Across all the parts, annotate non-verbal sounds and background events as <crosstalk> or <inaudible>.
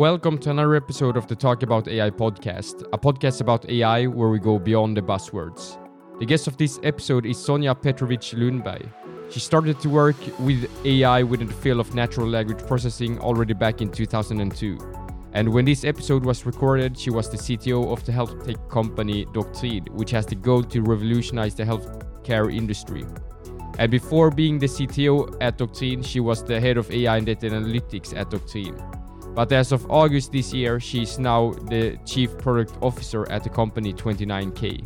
Welcome to another episode of the Talk About AI podcast, a podcast about AI where we go beyond the buzzwords. The guest of this episode is Sonja Petrović Lundberg. She started to work with AI within the field of natural language processing already back in 2002. And when this episode was recorded, she was the CTO of the health tech company Doctrin, which has the goal to revolutionize the healthcare industry. And before being the CTO at Doctrin, she was the head of AI and data analytics at Doctrin. But as of August this year, she is now the Chief Product Officer at the company 29K.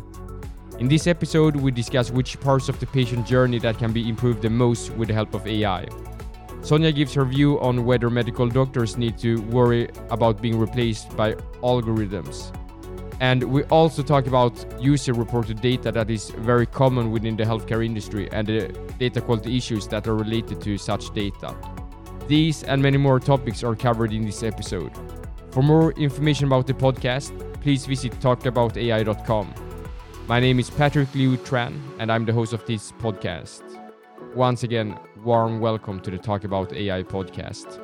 In this episode, we discuss which parts of the patient journey that can be improved the most with the help of AI. Sonja gives her view on whether medical doctors need to worry about being replaced by algorithms. And we also talk about user reported data that is very common within the healthcare industry and the data quality issues that are related to such data. These and many more topics are covered in this episode. For more information about the podcast, please visit talkaboutai.com. My name is Patrick Liu Tran, and I'm the host of this podcast. Once again, warm welcome to the Talk About AI podcast.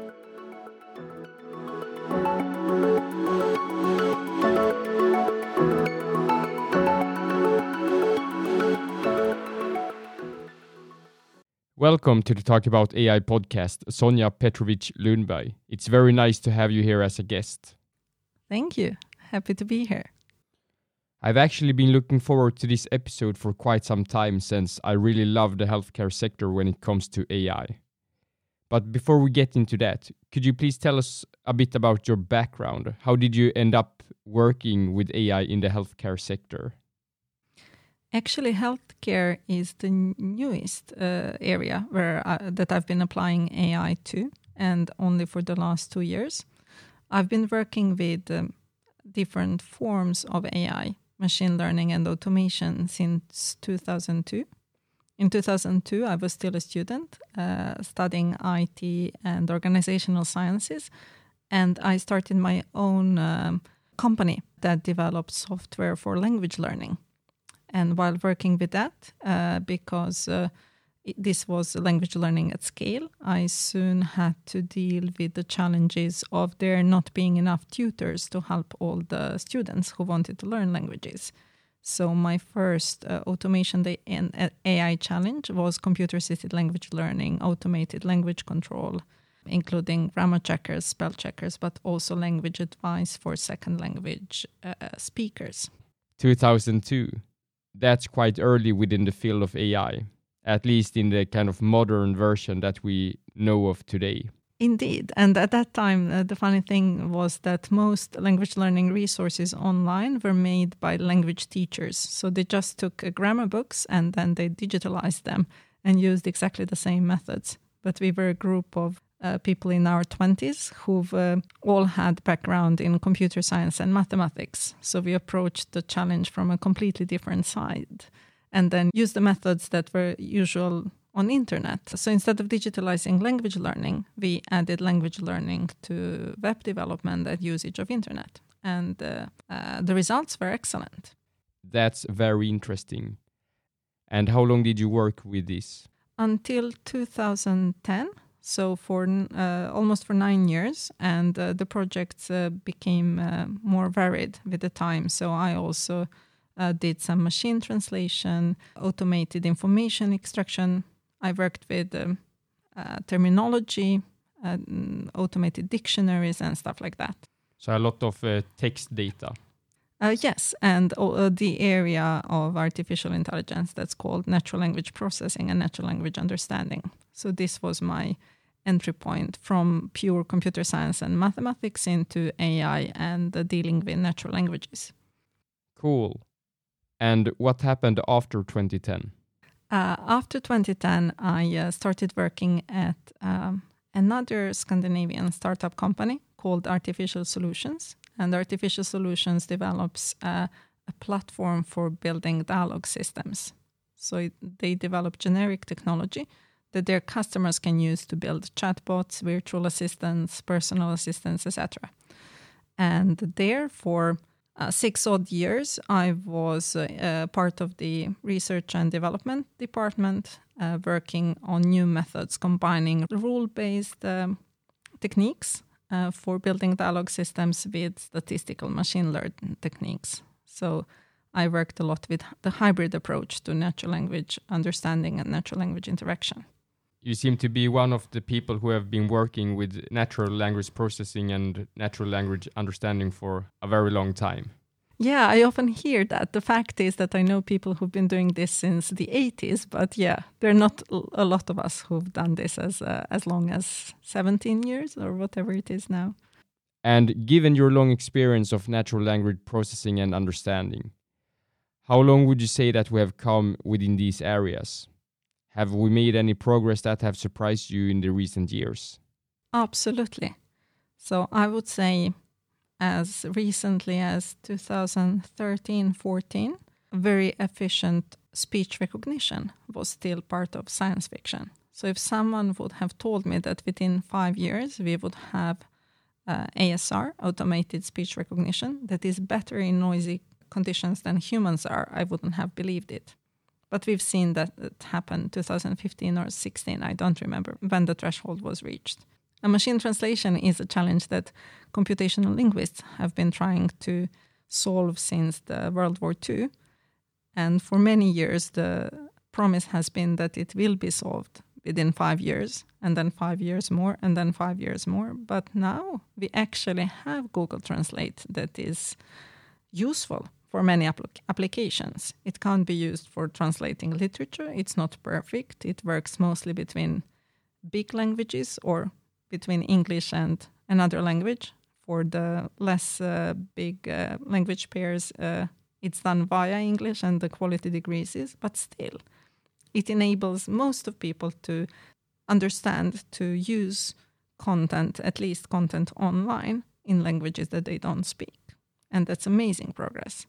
Welcome to the Talk About AI podcast, Sonja Petrović Lundberg. It's very nice to have you here as a guest. Thank you. Happy to be here. I've actually been looking forward to this episode for quite some time since I really love the healthcare sector when it comes to AI. But before we get into that, could you please tell us a bit about your background? How did you end up working with AI in the healthcare sector? Actually, healthcare is the newest uh, area where I, that I've been applying AI to, and only for the last two years. I've been working with um, different forms of AI, machine learning, and automation since 2002. In 2002, I was still a student uh, studying IT and organizational sciences, and I started my own um, company that developed software for language learning and while working with that, uh, because uh, this was language learning at scale, I soon had to deal with the challenges of there not being enough tutors to help all the students who wanted to learn languages. So my first uh, automation day in uh, AI challenge was computer assisted language learning, automated language control, including grammar checkers, spell checkers, but also language advice for second language uh, speakers. 2002 that's quite early within the field of AI, at least in the kind of modern version that we know of today. Indeed. And at that time, uh, the funny thing was that most language learning resources online were made by language teachers. So they just took uh, grammar books and then they digitalized them and used exactly the same methods. But we were a group of uh, people in our 20s who've uh, all had background in computer science and mathematics. So we approached the challenge from a completely different side and then used the methods that were usual on internet. So instead of digitalizing language learning, we added language learning to web development and usage of internet. And uh, uh the results were excellent. That's very interesting. And how long did you work with this? Until 2010 so for uh, almost for nine years and uh, the projects uh, became uh, more varied with the time. So i also uh, did some machine translation automated information extraction. I worked with um, uh, terminology automated dictionaries and stuff like that. So a lot of text data yes and the area of artificial intelligence that's called natural language processing and natural language understanding so this was my entry point from pure computer science and mathematics into AI and uh, dealing with natural languages. Cool. And what happened after 2010? Uh, after 2010, I uh, started working at um, another Scandinavian startup company called Artificial Solutions. And Artificial Solutions develops uh, a platform for building dialogue systems. So it, they develop generic technology that their customers can use to build chatbots, virtual assistants, personal assistants, etc. And there, for uh, six odd years, I was uh, part of the research and development department, uh, working on new methods combining rule based um, techniques uh, for building dialogue systems with statistical machine learning techniques. So I worked a lot with the hybrid approach to natural language understanding and natural language interaction. You seem to be one of the people who have been working with natural language processing and natural language understanding for a very long time. Yeah, I often hear that. The fact is that I know people who've been doing this since the 80s, but yeah, there are not a lot of us who've done this as uh, as long as 17 years or whatever it is now. And given your long experience of natural language processing and understanding, how long would you say that we have come within these areas? Have we made any progress that have surprised you in the recent years? Absolutely. So I would say as recently as 2013 14, very efficient speech recognition was still part of science fiction. So, if someone would have told me that within five years we would have uh, ASR, automated speech recognition, that is better in noisy conditions than humans are, I wouldn't have believed it. But we've seen that it happened 2015 or 16, I don't remember when the threshold was reached. And machine translation is a challenge that computational linguists have been trying to solve since the World War II. And for many years, the promise has been that it will be solved within five years, and then five years more, and then five years more. But now we actually have Google Translate that is useful for many apl- applications. It can't be used for translating literature, it's not perfect. It works mostly between big languages or between English and another language. For the less uh, big uh, language pairs, uh, it's done via English and the quality decreases, but still, it enables most of people to understand, to use content, at least content online, in languages that they don't speak. And that's amazing progress.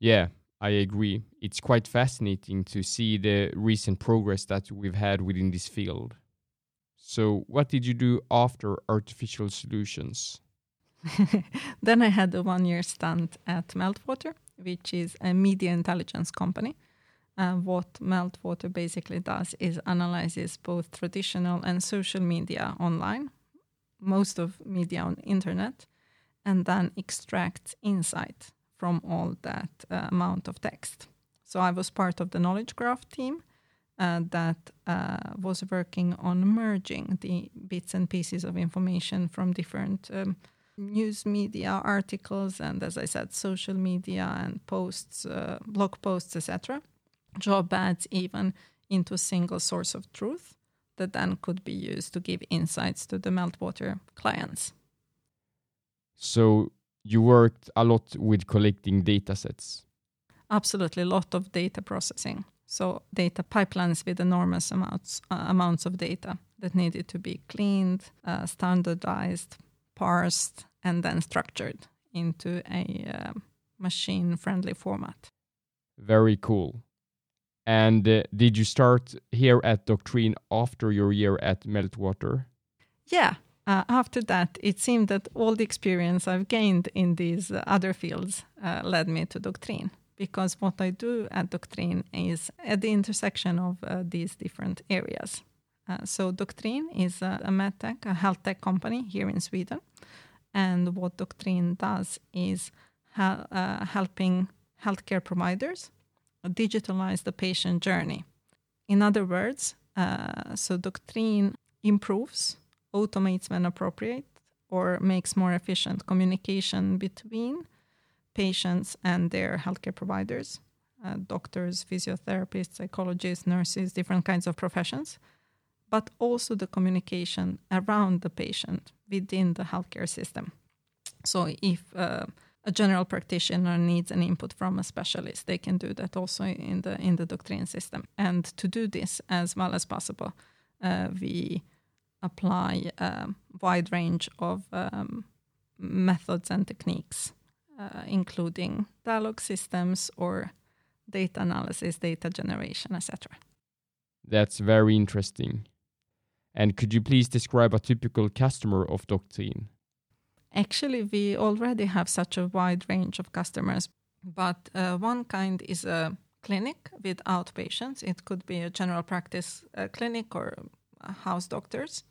Yeah, I agree. It's quite fascinating to see the recent progress that we've had within this field. So, what did you do after artificial solutions? <laughs> then I had a one year stint at Meltwater, which is a media intelligence company. Uh, what Meltwater basically does is analyzes both traditional and social media online, most of media on internet, and then extracts insight from all that uh, amount of text. So I was part of the knowledge graph team uh, that uh, was working on merging the bits and pieces of information from different um, news media articles and, as I said, social media and posts, uh, blog posts, etc., job ads, even into a single source of truth that then could be used to give insights to the Meltwater clients. So you worked a lot with collecting data sets. Absolutely, a lot of data processing. So data pipelines with enormous amounts uh, amounts of data that needed to be cleaned, uh, standardized, parsed, and then structured into a uh, machine-friendly format. Very cool. And uh, did you start here at Doctrin after your year at Meltwater? Yeah. Uh, after that, it seemed that all the experience I've gained in these uh, other fields led me to Doctrin because what I do at Doctrin is at the intersection of uh, these different areas. Uh, so Doctrin is a, a medtech, a health tech company here in Sweden, and what Doctrin does is uh, helping healthcare providers digitalize the patient journey. In other words, uh, so Doctrin improves, automates when appropriate, or makes more efficient communication between patients and their healthcare providers, uh, doctors, physiotherapists, psychologists, nurses, different kinds of professions, but also the communication around the patient within the healthcare system. So if uh, a general practitioner needs an input from a specialist, they can do that also in the in the Doctrin system. And to do this as well as possible, uh, we apply a wide range of um, methods and techniques uh, including dialogue systems or data analysis, data generation, etc. That's very interesting. And could you please describe a typical customer of Doctrin? Actually, we already have such a wide range of customers, but uh, one kind is a clinic with outpatients. It could be a general practice uh, clinic or house doctors.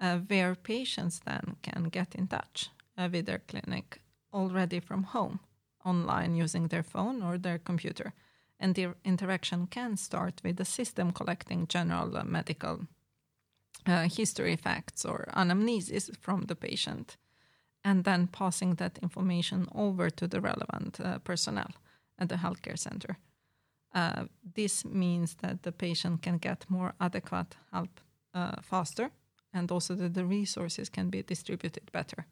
uh, where patients then can get in touch uh, with their clinic already from home, online using their phone or their computer. And the interaction can start with the system collecting general uh, medical uh, history facts or anamnesis from the patient, and then passing that information over to the relevant uh, personnel at the healthcare center. Uh, this means that the patient can get more adequate help uh, faster, and also that the resources can be distributed better.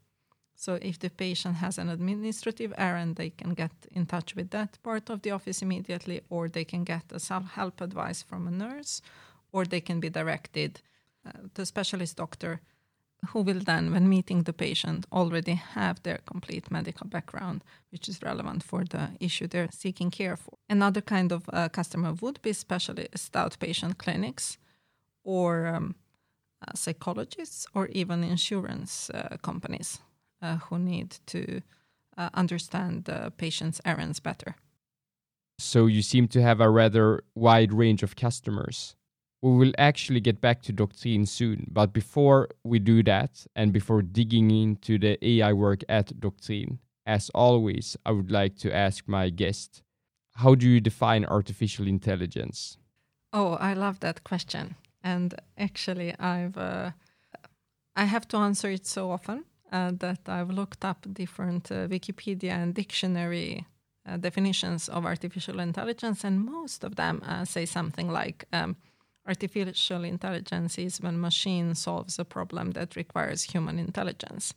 So, if the patient has an administrative errand, they can get in touch with that part of the office immediately, or they can get a help advice from a nurse, or they can be directed uh, to a specialist doctor who will then, when meeting the patient, already have their complete medical background, which is relevant for the issue they're seeking care for. Another kind of uh, customer would be specialist outpatient clinics or um, uh, psychologists or even insurance uh, companies who need to uh, understand the patient's errands better. So you seem to have a rather wide range of customers. We will actually get back to Doctrin soon, but before we do that, and before digging into the AI work at Doctrin, as always, I would like to ask my guest how do you define artificial intelligence? Oh, I love that question. And actually, I've uh, I have to answer it so often uh, that I've looked up different uh, Wikipedia and dictionary uh, definitions of artificial intelligence, and most of them uh, say something like um, artificial intelligence is when a machine solves a problem that requires human intelligence.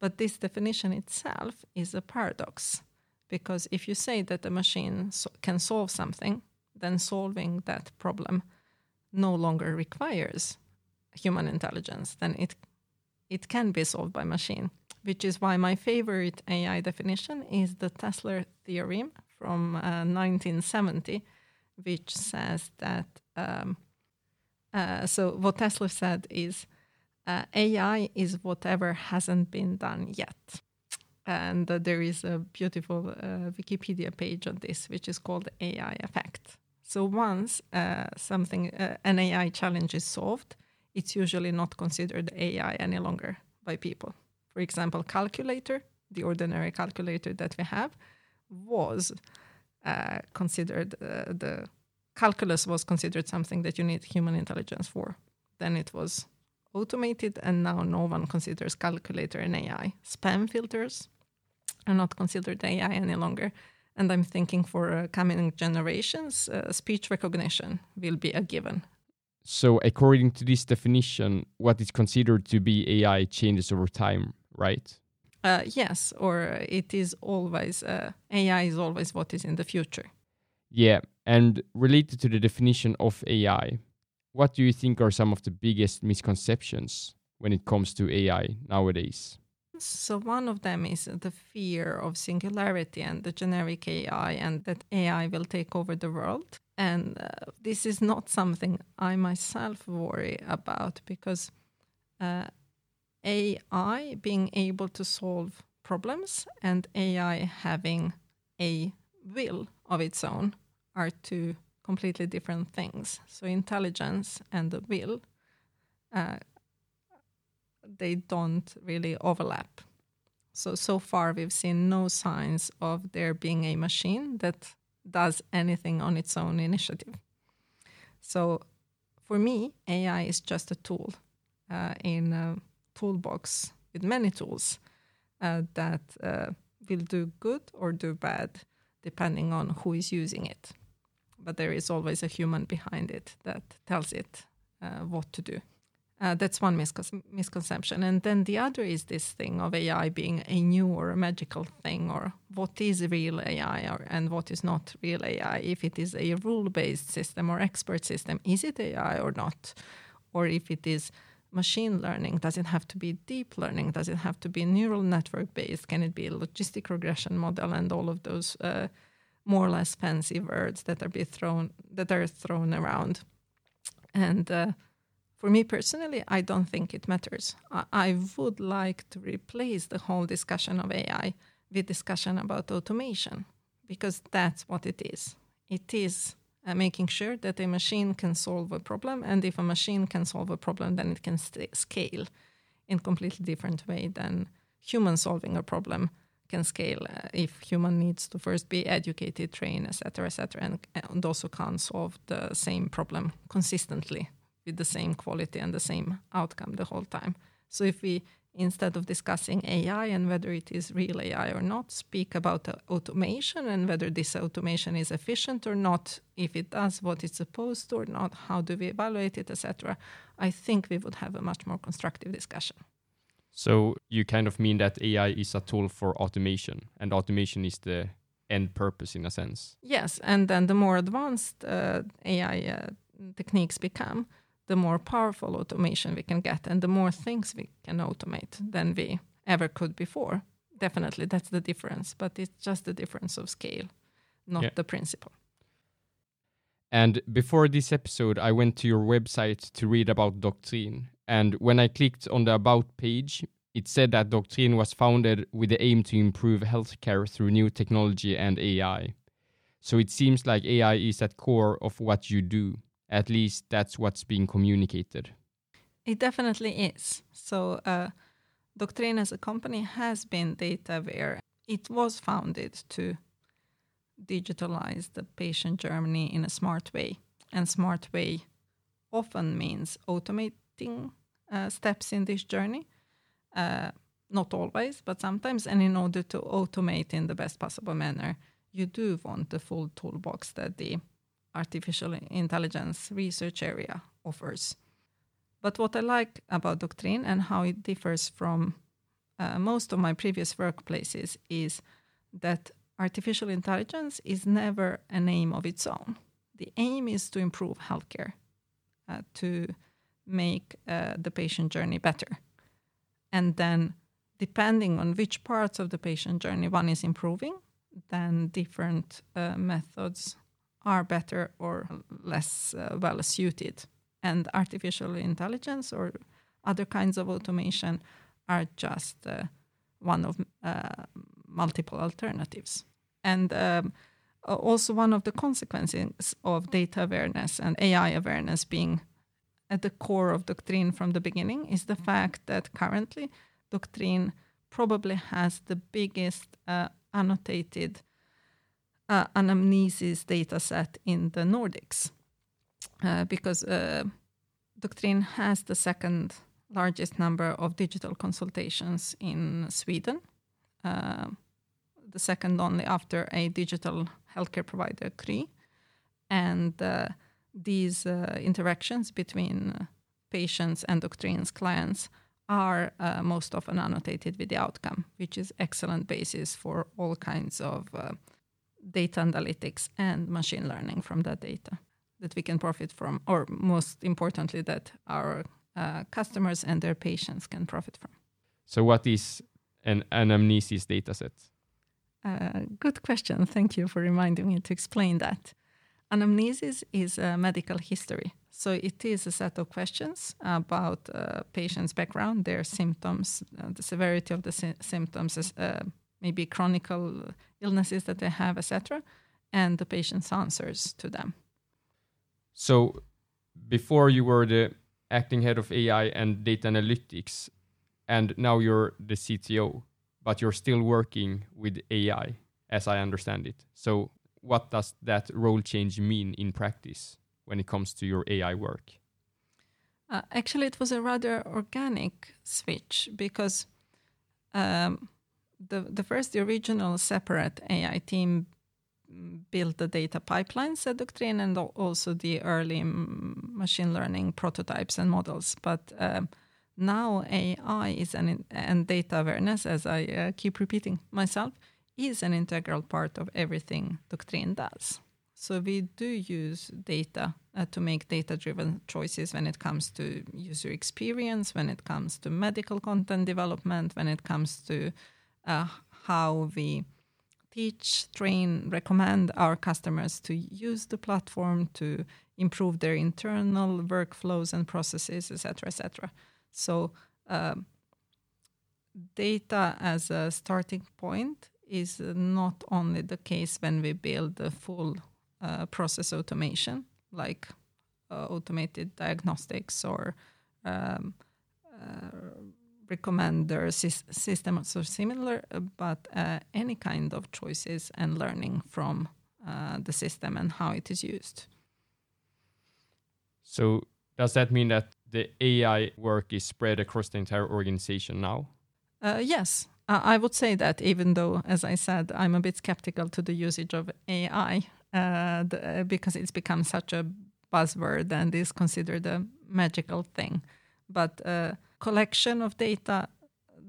But this definition itself is a paradox, because if you say that a machine so- can solve something, then solving that problem no longer requires human intelligence, then it it can be solved by machine, which is why my favorite AI definition is the Tesler theorem from uh, 1970, which says that. Um, uh, so what Tesler said is uh, AI is whatever hasn't been done yet. And uh, there is a beautiful uh, Wikipedia page on this, which is called AI effect. So once uh, something, an AI challenge is solved, it's usually not considered AI any longer by people. For example, calculator, the ordinary calculator that we have, was uh, considered uh, the calculus was considered something that you need human intelligence for. Then it was automated, and now no one considers calculator an AI. Spam filters are not considered AI any longer. And I'm thinking for uh, coming generations, uh, speech recognition will be a given. So, according to this definition, what is considered to be AI changes over time, right? Uh, yes, or it is always, uh, AI is always what is in the future. Yeah, and related to the definition of AI, what do you think are some of the biggest misconceptions when it comes to AI nowadays? So, one of them is the fear of singularity and the generic AI, and that AI will take over the world. And uh, this is not something I myself worry about because uh, AI being able to solve problems and AI having a will of its own are two completely different things. So, intelligence and the will uh, they don't really overlap. So, so far, we've seen no signs of there being a machine that does anything on its own initiative. So, for me, AI is just a tool uh, in a toolbox with many tools uh, that uh, will do good or do bad depending on who is using it. But there is always a human behind it that tells it uh, what to do. Uh, that's one miscon- misconception. And then the other is this thing of AI being a new or a magical thing, or what is real AI or, and what is not real AI. If it is a rule based system or expert system, is it AI or not? Or if it is machine learning, does it have to be deep learning? Does it have to be neural network based? Can it be a logistic regression model and all of those uh, more or less fancy words that are be thrown that are thrown around? And uh, for me personally, I don't think it matters. I, I would like to replace the whole discussion of AI with discussion about automation because that's what it is. It is uh, making sure that a machine can solve a problem. And if a machine can solve a problem, then it can st- scale in completely different way than human solving a problem can scale uh, if human needs to first be educated, trained, etc., etc., and, and also can't solve the same problem consistently with the same quality and the same outcome the whole time. So if we instead of discussing AI and whether it is real AI or not, speak about automation and whether this automation is efficient or not, if it does what it's supposed to or not, how do we evaluate it, etc. I think we would have a much more constructive discussion. So you kind of mean that AI is a tool for automation, and automation is the end purpose in a sense. Yes, and then the more advanced uh, AI uh, techniques become, the more powerful automation we can get and the more things we can automate than we ever could before. Definitely, that's the difference, but it's just the difference of scale, not yeah. the principle. And before this episode, I went to your website to read about Doctrin. And when I clicked on the About page, it said that Doctrin was founded with the aim to improve healthcare through new technology and AI. So it seems like AI is at core of what you do. At least that's what's being communicated. It definitely is. So, uh, Doctrin as a company has been data aware. It was founded to digitalize the patient journey in a smart way. And smart way often means automating uh, steps in this journey. Uh, not always, but sometimes. And in order to automate in the best possible manner, you do want the full toolbox that the artificial intelligence research area offers. But what I like about Doctrin and how it differs from uh, most of my previous workplaces is that artificial intelligence is never an aim of its own. The aim is to improve healthcare, uh, to make uh, the patient journey better. And then, depending on which parts of the patient journey one is improving, then different uh, methods are better or less uh, well suited. And artificial intelligence or other kinds of automation are just uh, one of uh, multiple alternatives. And um, also, one of the consequences of data awareness and AI awareness being at the core of Doctrin from the beginning is the fact that currently Doctrin probably has the biggest uh, annotated uh, anamnesis data set in the Nordics uh, because uh, Doctrin has the second largest number of digital consultations in Sweden, uh, the second only after a digital healthcare provider, Kry. And uh, these uh, interactions between patients and Doctrin's clients are most often annotated with the outcome, which is excellent basis for all kinds of data analytics and machine learning from that data that we can profit from, or most importantly, that our uh, customers and their patients can profit from. So, what is an anamnesis dataset? Uh, good question. Thank you for reminding me to explain that. Anamnesis is a medical history. So it is a set of questions about uh, patient's background, their symptoms, uh, the severity of the sy- symptoms, uh, maybe chronic illnesses that they have, etc., and the patient's answers to them. So, before you were the acting head of AI and data analytics, and now you're the CTO, but you're still working with AI, as I understand it. So, what does that role change mean in practice when it comes to your AI work? Uh, actually, it was a rather organic switch because um, the the first the original separate AI team built the data pipelines at Doctrin and also the early machine learning prototypes and models. But uh, now AI is an and data awareness, as I uh, keep repeating myself, is an integral part of everything Doctrin does. So we do use data uh, to make data-driven choices when it comes to user experience, when it comes to medical content development, when it comes to how we teach, train, recommend our customers to use the platform to improve their internal workflows and processes, etc., etc. So, um, data as a starting point is not only the case when we build the full uh, process automation, like uh, automated diagnostics or um, uh, recommender sy- systems or similar, but uh, any kind of choices and learning from uh, the system and how it is used. So, does that mean that the AI work is spread across the entire organization now? Uh, yes, uh, I would say that, even though, as I said, I'm a bit skeptical to the usage of AI uh, the, uh, because it's become such a buzzword and is considered a magical thing. But uh, collection of data,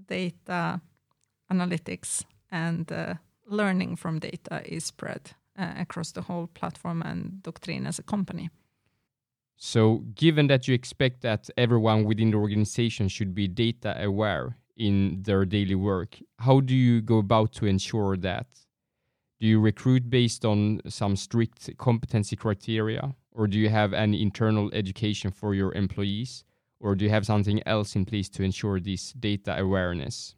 data analytics, and uh, learning from data is spread uh, across the whole platform and Doctrin as a company. So, given that you expect that everyone within the organization should be data aware in their daily work, how do you go about to ensure that? Do you recruit based on some strict competency criteria, or do you have any internal education for your employees, or do you have something else in place to ensure this data awareness?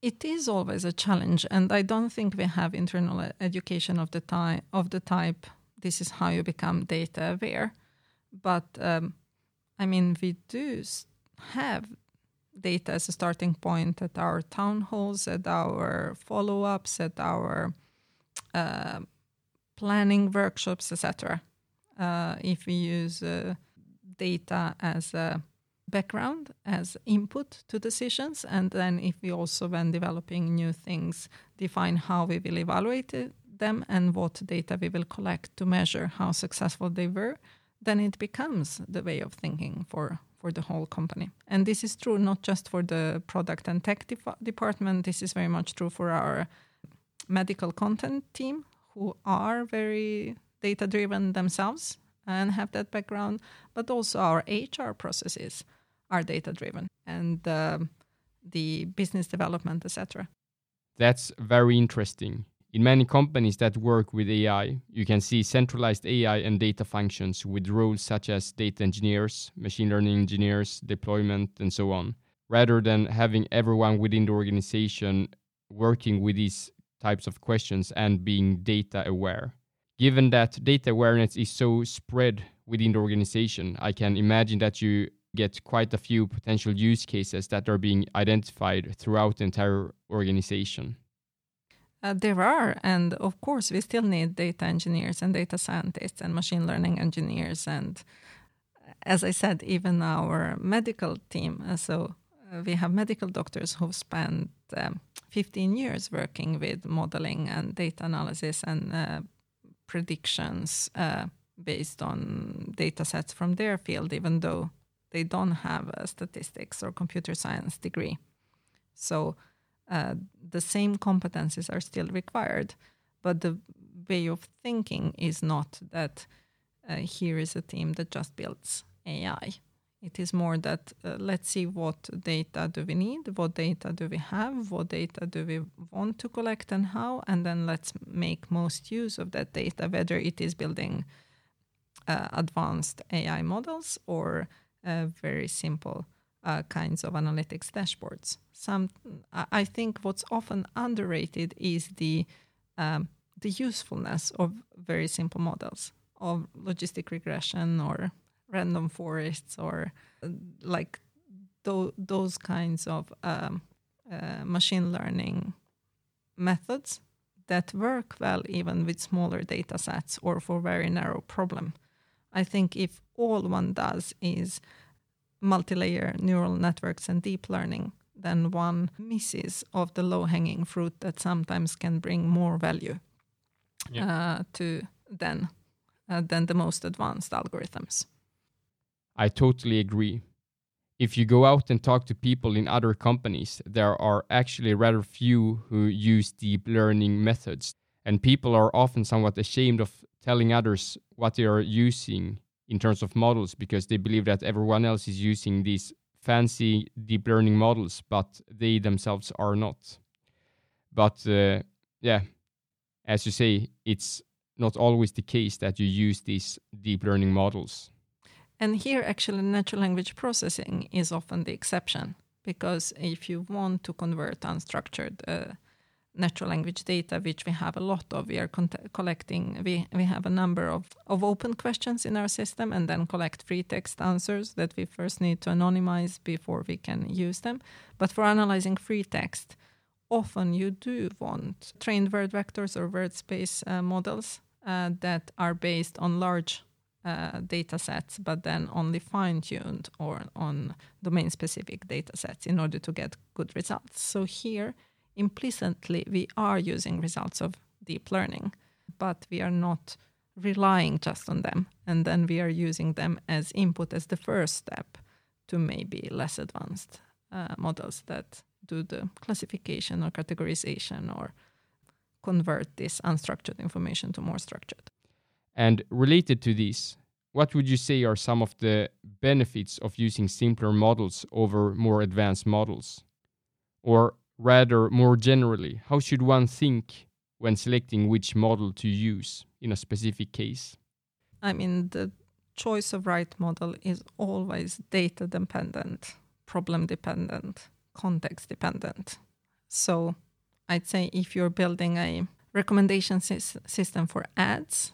It is always a challenge, and I don't think we have internal education of the type of the type. This is how you become data aware but um, I mean, we do have data as a starting point at our town halls, at our follow ups, at our uh, planning workshops, etc. Uh, if we use uh, data as a background, as input to decisions, and then if we also, when developing new things, define how we will evaluate them and what data we will collect to measure how successful they were then it becomes the way of thinking for for the whole company. And this is true not just for the product and tech de- department. This is very much true for our medical content team, who are very data driven themselves and have that background, but also our HR processes are data driven and uh, the business development, etc. That's very interesting. In many companies that work with AI, you can see centralized AI and data functions with roles such as data engineers, machine learning engineers, deployment, and so on, rather than having everyone within the organization working with these types of questions and being data aware. Given that data awareness is so spread within the organization, I can imagine that you get quite a few potential use cases that are being identified throughout the entire organization. Uh, there are, and of course, we still need data engineers and data scientists and machine learning engineers. And as I said, even our medical team. Uh, so uh, we have medical doctors who've spent um, 15 years working with modeling and data analysis and uh, predictions uh, based on data sets from their field, even though they don't have a statistics or computer science degree. So uh, the same competencies are still required, but the way of thinking is not that uh, here is a team that just builds AI. It is more that uh, let's see what data do we need, what data do we have, what data do we want to collect, and how, and then let's make most use of that data, whether it is building uh, advanced AI models or very simple uh, kinds of analytics dashboards. Some, I think, what's often underrated is the um, the usefulness of very simple models of logistic regression or random forests or uh, like th- those kinds of um, uh, machine learning methods that work well even with smaller data sets or for very narrow problem. I think if all one does is multi-layer neural networks and deep learning, then one misses of the low-hanging fruit that sometimes can bring more value yeah. uh, to than uh, than the most advanced algorithms. I totally agree. If you go out and talk to people in other companies, there are actually rather few who use deep learning methods, and people are often somewhat ashamed of telling others what they are using in terms of models because they believe that everyone else is using these fancy deep learning models, but they themselves are not. But uh, yeah, as you say, it's not always the case that you use these deep learning models. And here, actually, natural language processing is often the exception because if you want to convert unstructured uh, natural language data, which we have a lot of. We are collecting, we, we have a number of, of open questions in our system and then collect free text answers that we first need to anonymize before we can use them. But for analyzing free text, often you do want trained word vectors or word space uh, models uh, that are based on large uh, data sets, but then only fine tuned or on domain specific data sets in order to get good results. So here, implicitly, we are using results of deep learning, but we are not relying just on them. And then we are using them as input as the first step to maybe less advanced uh, models that do the classification or categorization or convert this unstructured information to more structured. And related to this, what would you say are some of the benefits of using simpler models over more advanced models? Or rather, more generally, how should one think when selecting which model to use in a specific case? I mean, the choice of right model is always data dependent, problem dependent, context dependent. So I'd say if you're building a recommendation system for ads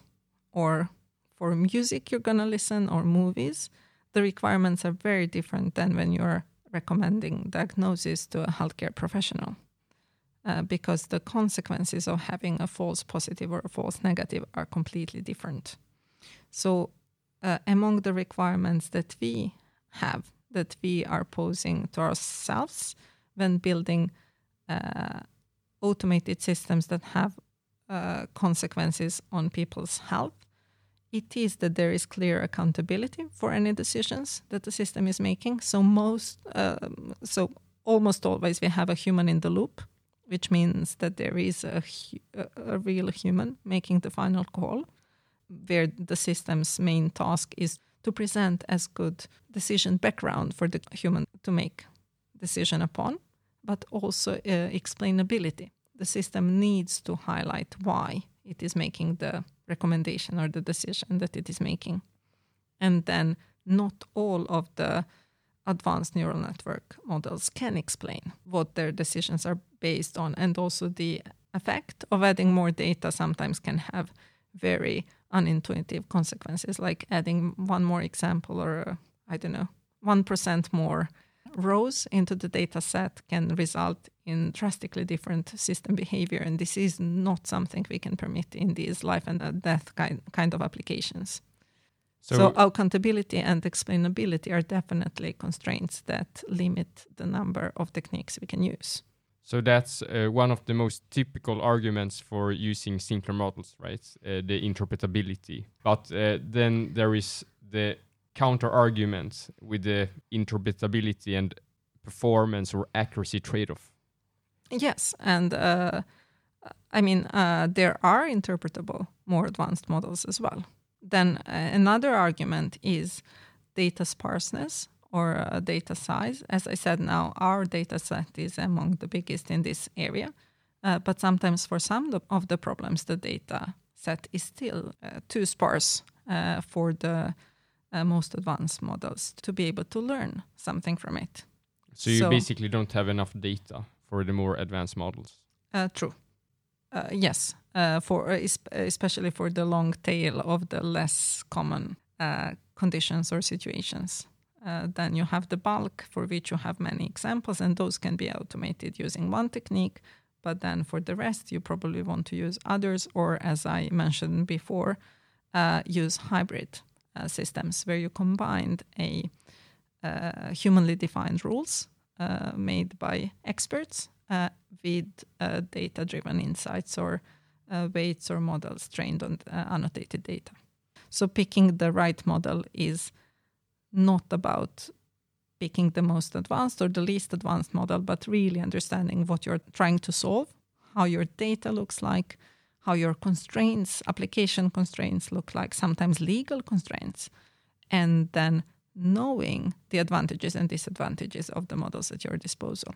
or for music you're going to listen or movies, the requirements are very different than when you're recommending diagnosis to a healthcare professional. Uh, because the consequences of having a false positive or a false negative are completely different. So, uh, among the requirements that we have, that we are posing to ourselves when building uh, automated systems that have uh, consequences on people's health, it is that there is clear accountability for any decisions that the system is making. So most, um, so almost always we have a human in the loop, which means that there is a, a real human making the final call, where the system's main task is to present as good decision background for the human to make decision upon, but also uh, explainability. The system needs to highlight why it is making the recommendation or the decision that it is making. And then not all of the advanced neural network models can explain what their decisions are based on. And also the effect of adding more data sometimes can have very unintuitive consequences, like adding one more example or, I don't know, 1% more rows into the data set can result in drastically different system behavior. And this is not something we can permit in these life and death kind, kind of applications. So, so, accountability and explainability are definitely constraints that limit the number of techniques we can use. So that's uh, one of the most typical arguments for using simpler models, right? Uh, the interpretability. But uh, then there is the counter argument with the interpretability and performance or accuracy trade off. Yes, and uh, I mean, uh, there are interpretable, more advanced models as well. Then uh, another argument is data sparseness or uh, data size. As I said, now our data set is among the biggest in this area, uh, but sometimes for some of the problems, the data set is still uh, too sparse for the uh, most advanced models to be able to learn something from it. So you so, basically don't have enough data for the more advanced models. Uh, true. Uh, yes, uh, for uh, especially for the long tail of the less common uh, conditions or situations. then you have the bulk for which you have many examples, and those can be automated using one technique. But then for the rest, you probably want to use others, or as I mentioned before, use hybrid uh, systems where you combined a uh, humanly defined rules uh, made by experts uh, with uh, data-driven insights or weights or models trained on annotated data. So picking the right model is not about picking the most advanced or the least advanced model, but really understanding what you're trying to solve, how your data looks like, how your constraints, application constraints look like, sometimes legal constraints, and then knowing the advantages and disadvantages of the models at your disposal.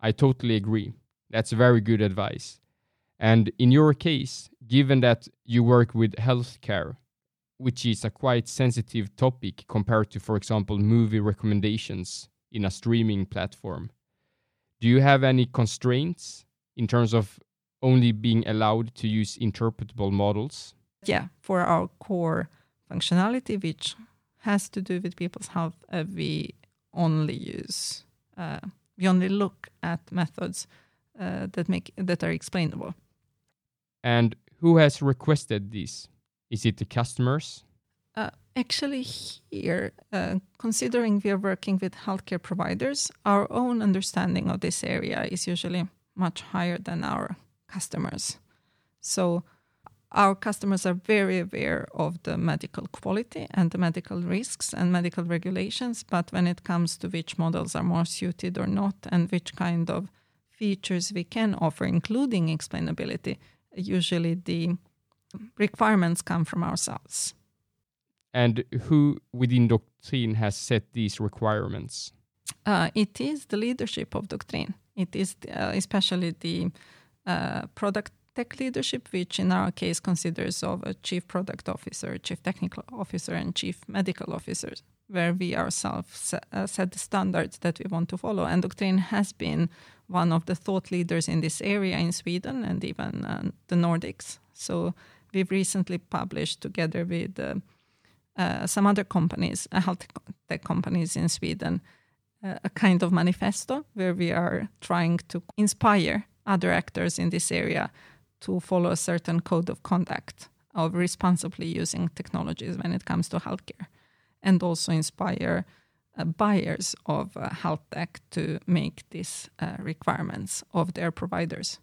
I totally agree. That's very good advice. And in your case, given that you work with healthcare, which is a quite sensitive topic compared to, for example, movie recommendations in a streaming platform, do you have any constraints in terms of only being allowed to use interpretable models? Yeah, for our core functionality, which has to do with people's health, uh, we only use, uh, we only look at methods uh, that make that are explainable. And who has requested this? Is it the customers? Uh, actually, here, uh, considering we are working with healthcare providers, our own understanding of this area is usually much higher than our customers. So, our customers are very aware of the medical quality and the medical risks and medical regulations. But when it comes to which models are more suited or not, and which kind of features we can offer, including explainability, usually the requirements come from ourselves. And who within Doctrin has set these requirements? Uh, it is the leadership of Doctrin. It is uh, especially the product tech leadership, which in our case considers of a chief product officer, chief technical officer, and chief medical officer, where we ourselves set, uh, set the standards that we want to follow. And Doctrin has been one of the thought leaders in this area in Sweden and even uh, the Nordics. So we've recently published together with uh, uh, some other companies, uh, health tech companies in Sweden, a kind of manifesto where we are trying to inspire other actors in this area to follow a certain code of conduct of responsibly using technologies when it comes to healthcare, and also inspire uh, buyers of uh, health tech to make these uh, requirements of their providers.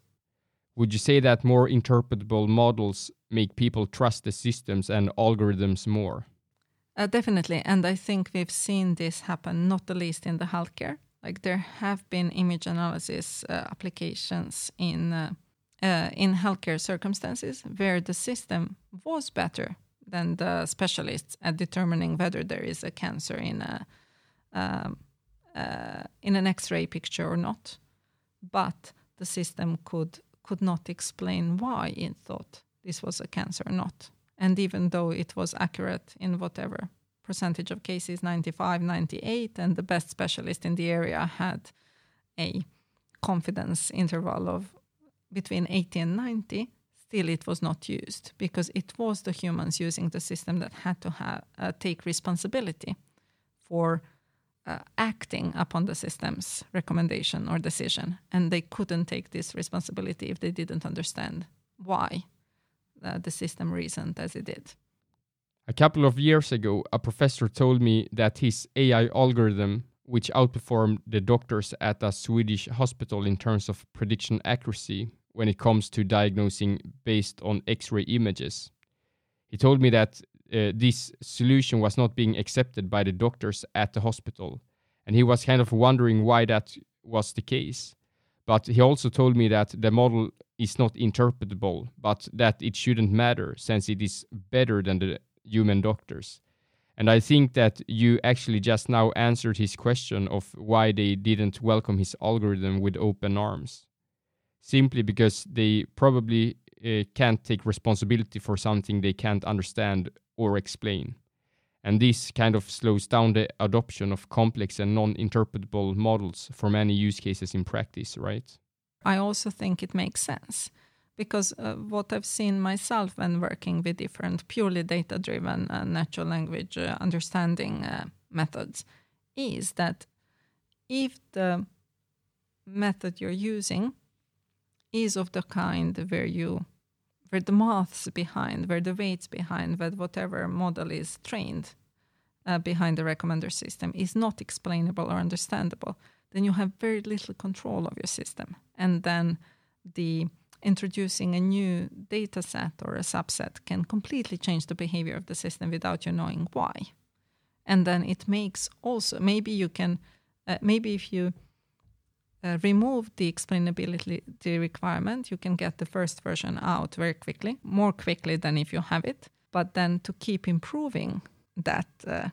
Would you say that more interpretable models make people trust the systems and algorithms more? Uh, definitely, and I think we've seen this happen not the least in the healthcare. Like there have been image analysis uh, applications in uh, uh, in healthcare circumstances where the system was better than the specialists at determining whether there is a cancer in a um, uh, in an X-ray picture or not, but the system could could not explain why it thought this was a cancer or not. And even though it was accurate in whatever percentage of cases, 95, 98, and the best specialist in the area had a confidence interval of between 80 and 90, still it was not used because it was the humans using the system that had to uh, take responsibility for uh, acting upon the system's recommendation or decision. And they couldn't take this responsibility if they didn't understand why uh, the system reasoned as it did. A couple of years ago, a professor told me that his AI algorithm, which outperformed the doctors at a Swedish hospital in terms of prediction accuracy when it comes to diagnosing based on X ray images, he told me that uh, this solution was not being accepted by the doctors at the hospital. And he was kind of wondering why that was the case. But he also told me that the model is not interpretable, but that it shouldn't matter since it is better than the human doctors. And I think that you actually just now answered his question of why they didn't welcome his algorithm with open arms. Simply because they probably uh, can't take responsibility for something they can't understand or explain. And this kind of slows down the adoption of complex and non interpretable models for many use cases in practice, right? I also think it makes sense because uh, what I've seen myself when working with different purely data driven uh, natural language uh, understanding uh, methods is that if the method you're using is of the kind where you where the maths behind, where the weights behind, where whatever model is trained uh, behind the recommender system is not explainable or understandable, then you have very little control of your system. And then the introducing a new data set or a subset can completely change the behavior of the system without you knowing why. And then it makes also, maybe you can, uh, maybe if you uh, remove the explainability the requirement, you can get the first version out very quickly, more quickly than if you have it. But then to keep improving that uh,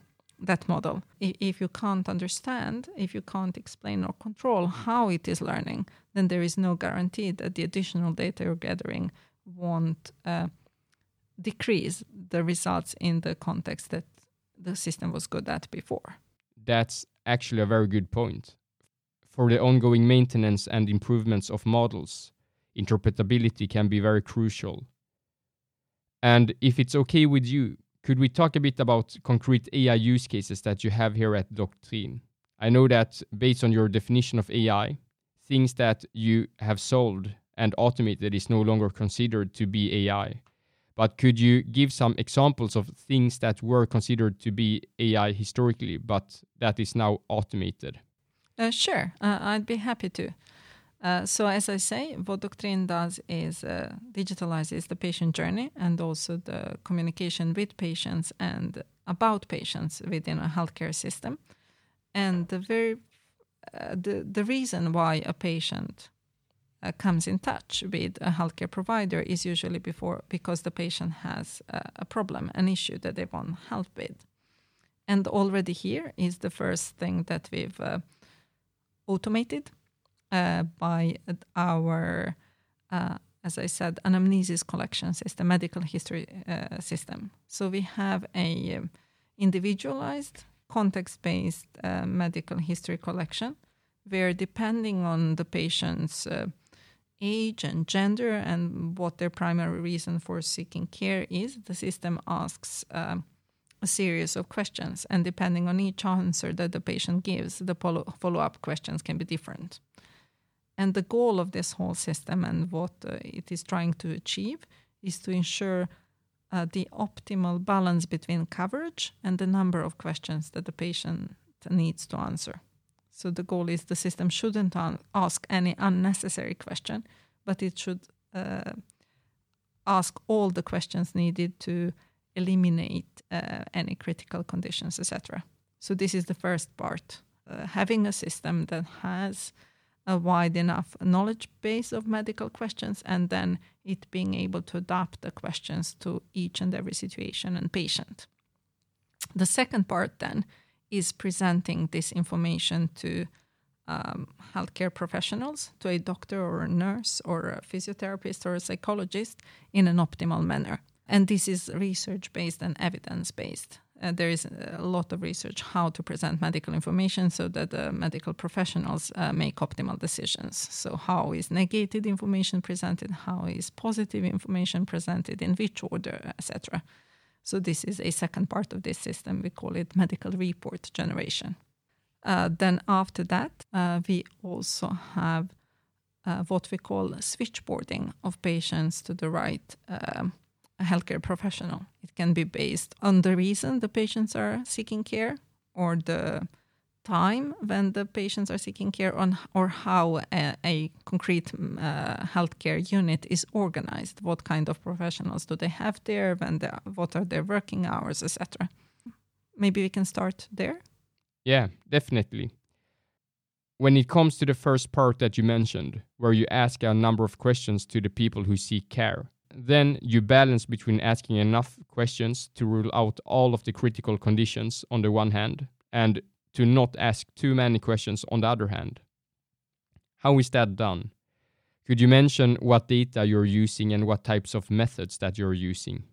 that model, if, if you can't understand, if you can't explain or control how it is learning, then there is no guarantee that the additional data you're gathering won't uh, decrease the results in the context that the system was good at before. That's actually a very good point for the ongoing maintenance and improvements of models, interpretability can be very crucial. And if it's okay with you, could we talk a bit about concrete AI use cases that you have here at Doctrin? I know that based on your definition of AI, things that you have solved and automated is no longer considered to be AI. But could you give some examples of things that were considered to be AI historically, but that is now automated? Uh, sure, uh, I'd be happy to. Uh, so, as I say, what Doctrin does is uh, digitalizes the patient journey and also the communication with patients and about patients within a healthcare system. And the very uh, the the reason why a patient uh, comes in touch with a healthcare provider is usually before because the patient has a problem, an issue that they want help with. And already here is the first thing that we've automated uh, by our, uh, as I said, anamnesis collection system, medical history uh, system. So we have a um, individualized, context-based uh, medical history collection, where depending on the patient's uh, age and gender and what their primary reason for seeking care is, the system asks um, a series of questions. And depending on each answer that the patient gives, the follow up questions can be different. And the goal of this whole system and what uh, it is trying to achieve is to ensure uh, the optimal balance between coverage and the number of questions that the patient needs to answer. So the goal is the system shouldn't ask any unnecessary question, but it should uh, ask all the questions needed to eliminate uh, any critical conditions, etc. So this is the first part. Uh, having a system that has a wide enough knowledge base of medical questions and then it being able to adapt the questions to each and every situation and patient. The second part then is presenting this information to um, healthcare professionals, to a doctor or a nurse or a physiotherapist or a psychologist in an optimal manner. And this is research based and evidence based uh, there is a lot of research how to present medical information so that the medical professionals uh, make optimal decisions. So, how is negative information presented? How is positive information presented? In which order, etc. So, this is a second part of this system. We call it medical report generation. Uh, then, after that, uh, we also have uh, what we call switchboarding of patients to the right um, a healthcare professional. It can be based on the reason the patients are seeking care or the time when the patients are seeking care on or how a, a concrete uh, healthcare unit is organized. What kind of professionals do they have there? When they, what are their working hours etc maybe we can start there. Yeah definitely. When it comes to the first part that you mentioned where you ask a number of questions to the people who seek care then you balance between asking enough questions to rule out all of the critical conditions on the one hand and to not ask too many questions on the other hand. How is that done? Could you mention what data you're using and what types of methods that you're using?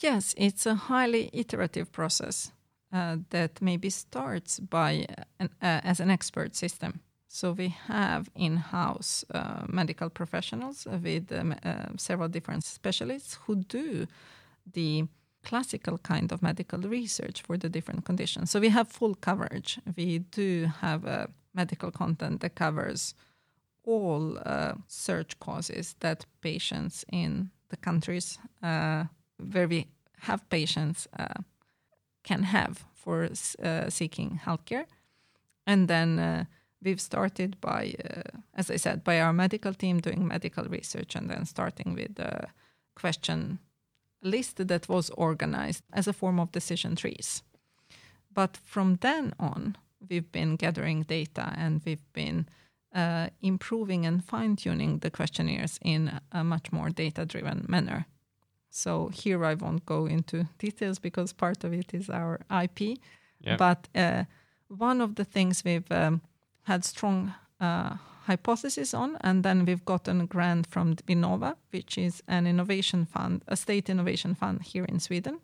Yes, it's a highly iterative process uh, that maybe starts by an, uh, as an expert system. So we have in-house uh, medical professionals with um, uh, several different specialists who do the classical kind of medical research for the different conditions. So we have full coverage. We do have a medical content that covers all uh, search causes that patients in the countries uh, where we have patients uh, can have for uh, seeking healthcare. And then we've started by, uh, as I said, by our medical team doing medical research and then starting with a question list that was organized as a form of decision trees. But from then on, we've been gathering data and we've been uh, improving and fine tuning the questionnaires in a much more data driven manner. So here I won't go into details because part of it is our IP. Yep. But uh, one of the things we've um, had strong uh, hypothesis on, and then we've gotten a grant from Vinnova, which is an innovation fund, a state innovation fund here in Sweden.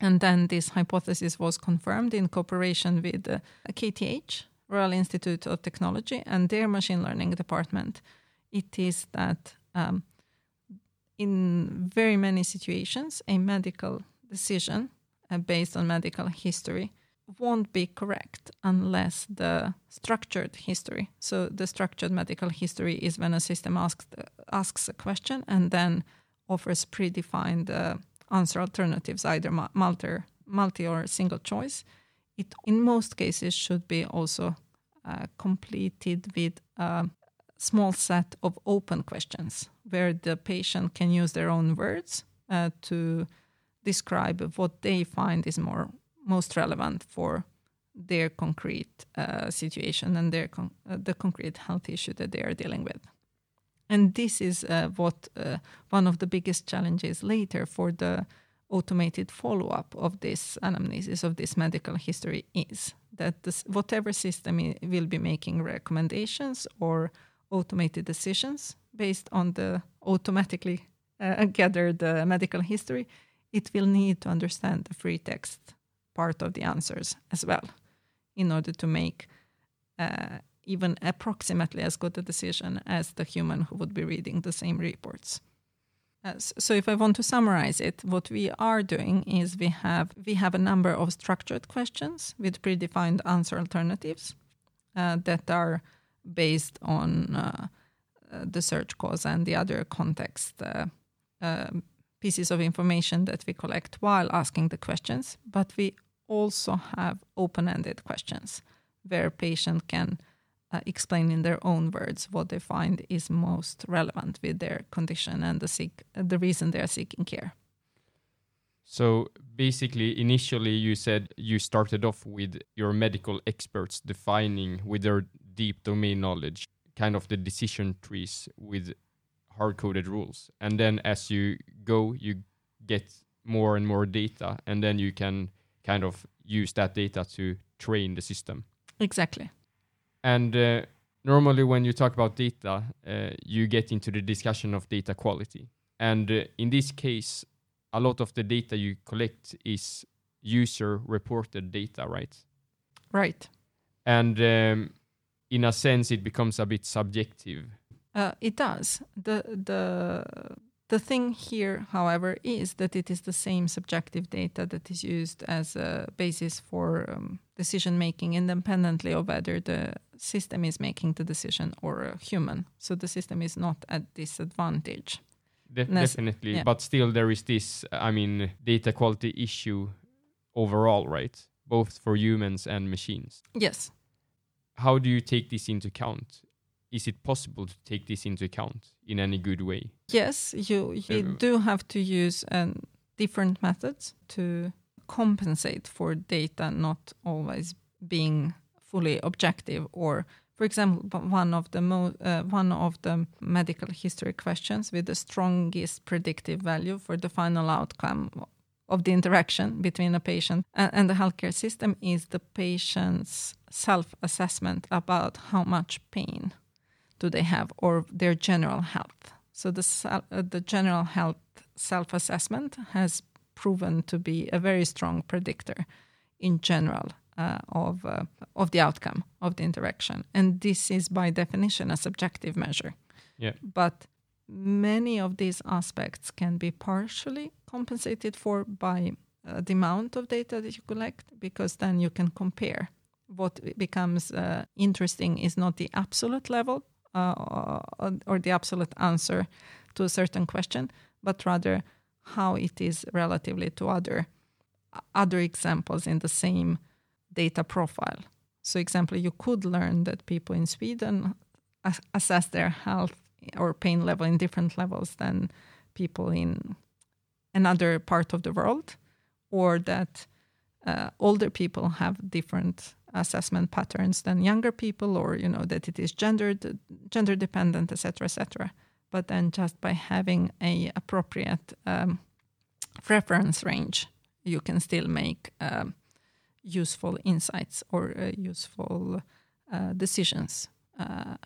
And then this hypothesis was confirmed in cooperation with uh, KTH, Royal Institute of Technology, and their machine learning department it is that um, in very many situations, a medical decision uh, based on medical history won't be correct unless the structured history. So the structured medical history is when a system asks asks a question and then offers predefined uh, answer alternatives, either multi, multi or single choice. It in most cases should be also uh, completed with a small set of open questions where the patient can use their own words uh, to describe what they find is more most relevant for their concrete uh, situation and their con- uh, the concrete health issue that they are dealing with. And this is uh, what uh, one of the biggest challenges later for the automated follow up of this anamnesis of this medical history is that this, whatever system I- will be making recommendations or automated decisions based on the automatically uh, gathered medical history, it will need to understand the free text part of the answers as well in order to make uh, even approximately as good a decision as the human who would be reading the same reports. Uh, so if I want to summarize it, what we are doing is we have we have a number of structured questions with predefined answer alternatives uh, that are based on uh, uh the search cause and the other context uh, pieces of information that we collect while asking the questions. But we also have open-ended questions where patient can uh, explain in their own words what they find is most relevant with their condition and the seek, uh, the reason they are seeking care. So basically, initially you said you started off with your medical experts defining with their deep domain knowledge kind of the decision trees with hard coded rules. And then as you go, you get more and more data, and then you can kind of use that data to train the system. Exactly. And uh, normally, when you talk about data, uh, you get into the discussion of data quality. And uh, in this case, a lot of the data you collect is user reported data, right? Right. And um, in a sense, it becomes a bit subjective. Uh, it does. The the the thing here, however, is that it is the same subjective data that is used as a basis for um, decision making, independently of whether the system is making the decision or a human. So the system is not at disadvantage. De- definitely, yeah. but still, there is this, I mean, data quality issue overall, right? Both for humans and machines. Yes. How do you take this into account? Is it possible to take this into account in any good way? Yes, you you uh, do have to use um, different methods to compensate for data not always being fully objective or for example one of the mo- uh, one of the medical history questions with the strongest predictive value for the final outcome of the interaction between a patient and, and the healthcare system is the patient's self assessment about how much pain do they have or their general health. So the uh, the general health self assessment has proven to be a very strong predictor in general uh, of uh, of the outcome of the interaction, and this is by definition a subjective measure. Yeah. But many of these aspects can be partially compensated for by uh, the amount of data that you collect, because then you can compare. What becomes uh, interesting is not the absolute level uh, or the absolute answer to a certain question, but rather how it is relatively to other other examples in the same data profile. So, example, you could learn that people in Sweden assess their health or pain level in different levels than people in another part of the world, or that uh, older people have different assessment patterns than younger people or you know that it is gendered gender dependent etc etc but then just by having a appropriate um, reference range you can still make um, useful insights or uh, useful uh, decisions uh,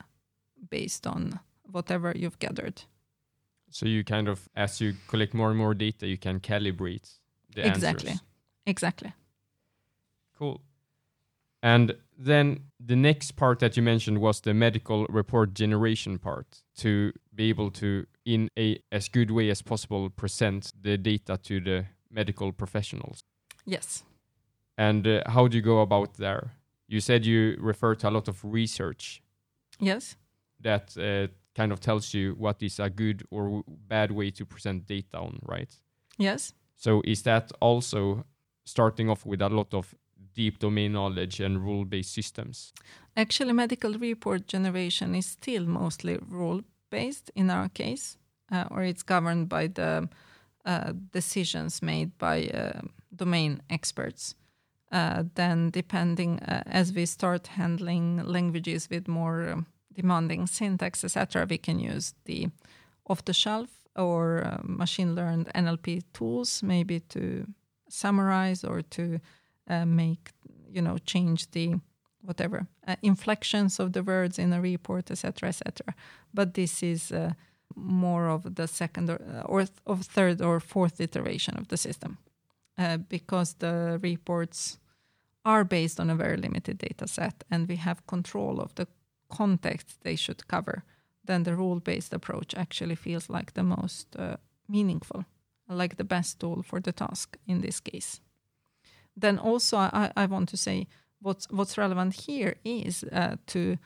based on whatever you've gathered. So you kind of as you collect more and more data you can calibrate the exactly. Answers. exactly. Cool And then the next part that you mentioned was the medical report generation part to be able to, in a as good way as possible, present the data to the medical professionals. Yes. And uh, how do you go about there? You said you refer to a lot of research Yes. that uh, kind of tells you what is a good or bad way to present data on, right? Yes. So is that also starting off with a lot of deep domain knowledge and rule-based systems? Actually, medical report generation is still mostly rule based in our case, uh, or it's governed by the uh, decisions made by uh, domain experts. Uh, then, depending uh, as we start handling languages with more um, demanding syntax, etc., we can use the off the shelf or uh, machine learned NLP tools, maybe to summarize or to uh, make, you know, change the whatever uh, inflections of the words in a report, etc., etc. But this is uh, more of the second or, uh, or th- of third or fourth iteration of the system, uh, because the reports are based on a very limited data set, and we have control of the context they should cover. Then the rule-based approach actually feels like the most meaningful, like the best tool for the task in this case. Then also, I, I want to say what's what's relevant here is uh, to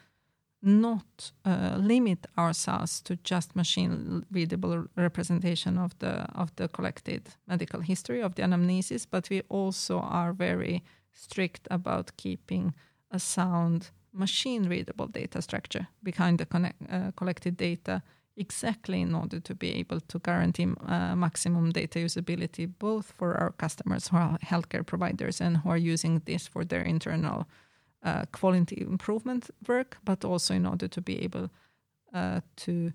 not uh, limit ourselves to just machine readable representation of the of the collected medical history of the anamnesis, but we also are very strict about keeping a sound machine readable data structure behind the connect, uh, collected data exactly in order to be able to guarantee uh, maximum data usability both for our customers who are healthcare providers and who are using this for their internal uh, quality improvement work, but also in order to be able uh, to,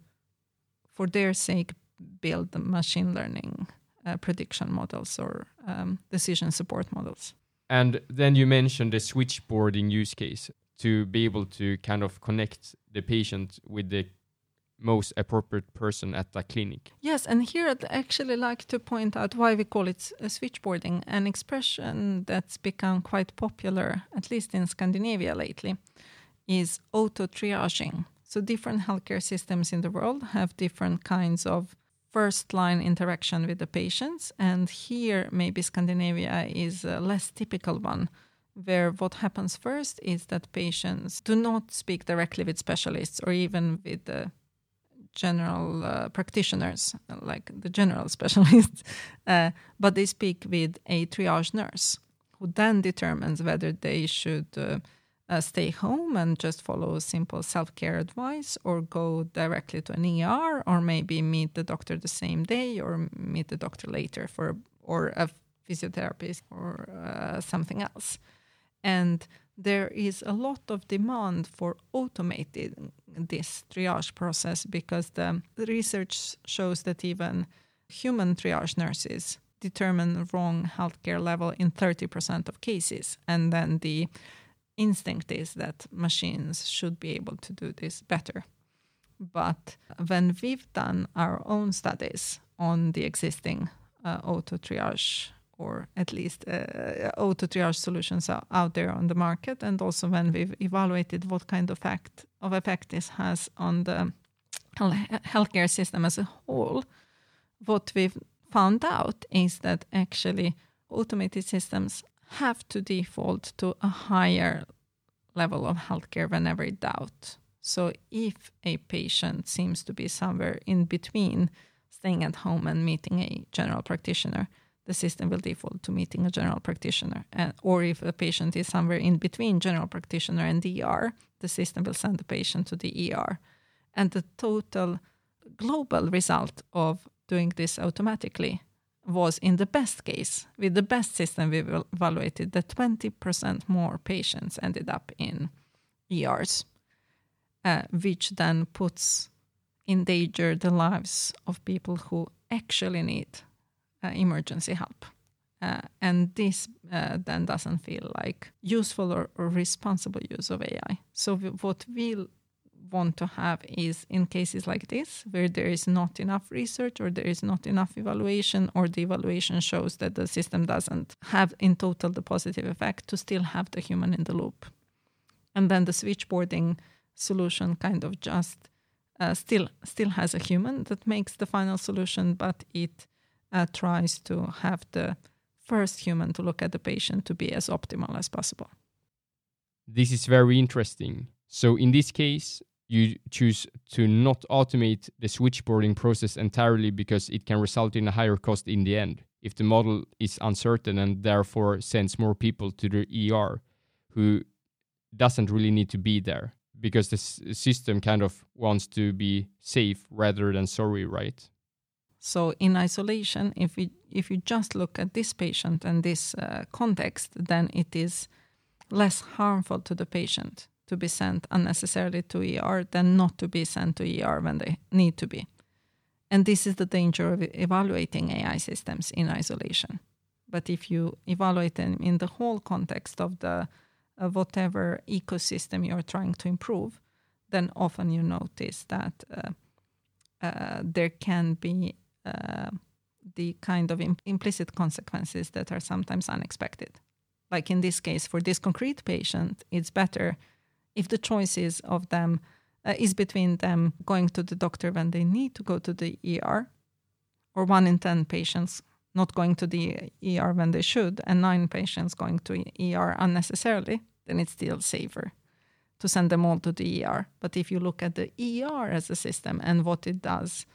for their sake, build the machine learning uh, prediction models or um, decision support models. And then you mentioned the switchboarding use case to be able to kind of connect the patient with the most appropriate person at the clinic. Yes, and here I'd actually like to point out why we call it uh, switchboarding, an expression that's become quite popular, at least in Scandinavia lately, is auto triaging. So, different healthcare systems in the world have different kinds of first line interaction with the patients, and here maybe Scandinavia is a less typical one. Where what happens first is that patients do not speak directly with specialists or even with the general uh, practitioners, like the general <laughs> specialists, uh, but they speak with a triage nurse who then determines whether they should uh, uh stay home and just follow simple self care advice or go directly to an ER or maybe meet the doctor the same day or meet the doctor later for or a physiotherapist or uh, something else. And there is a lot of demand for automating this triage process because the, the research shows that even human triage nurses determine wrong healthcare level in 30% of cases. And then the instinct is that machines should be able to do this better. But when we've done our own studies on the existing uh, auto triage or at least uh, auto triage solutions are out there on the market, and also when we've evaluated what kind of effect of effect this has on the healthcare system as a whole, what we've found out is that actually automated systems have to default to a higher level of healthcare whenever in doubt. So if a patient seems to be somewhere in between staying at home and meeting a general practitioner, the system will default to meeting a general practitioner. And, or if a patient is somewhere in between general practitioner and ER, the system will send the patient to the ER. And the total global result of doing this automatically was in the best case, with the best system we evaluated, that 20% more patients ended up in ERs, uh, which then puts in danger the lives of people who actually need emergency help. Uh, and this uh, then doesn't feel like useful or, or, responsible use of AI. So what we want to have is in cases like this, where there is not enough research or there is not enough evaluation, or the evaluation shows that the system doesn't have in total the positive effect, to still have the human in the loop. And then the switchboarding solution kind of just uh, still still has a human that makes the final solution, but it uh, tries to have the first human to look at the patient to be as optimal as possible. This is very interesting. So in this case, you choose to not automate the switchboarding process entirely because it can result in a higher cost in the end if the model is uncertain and therefore sends more people to the ER who doesn't really need to be there because the s- system kind of wants to be safe rather than sorry, right? So in isolation, if we if you just look at this patient and this uh, context, then it is less harmful to the patient to be sent unnecessarily to ER than not to be sent to ER when they need to be. And this is the danger of evaluating AI systems in isolation. But if you evaluate them in the whole context of the whatever ecosystem you're trying to improve, then often you notice that uh, uh, there can be the kind of Im- implicit consequences that are sometimes unexpected. Like in this case, for this concrete patient, it's better if the choices of them uh, is between them going to the doctor when they need to go to the ER, or one in 10 patients not going to the ER when they should, and nine patients going to ER unnecessarily, then it's still safer to send them all to the ER. But if you look at the ER as a system and what it does,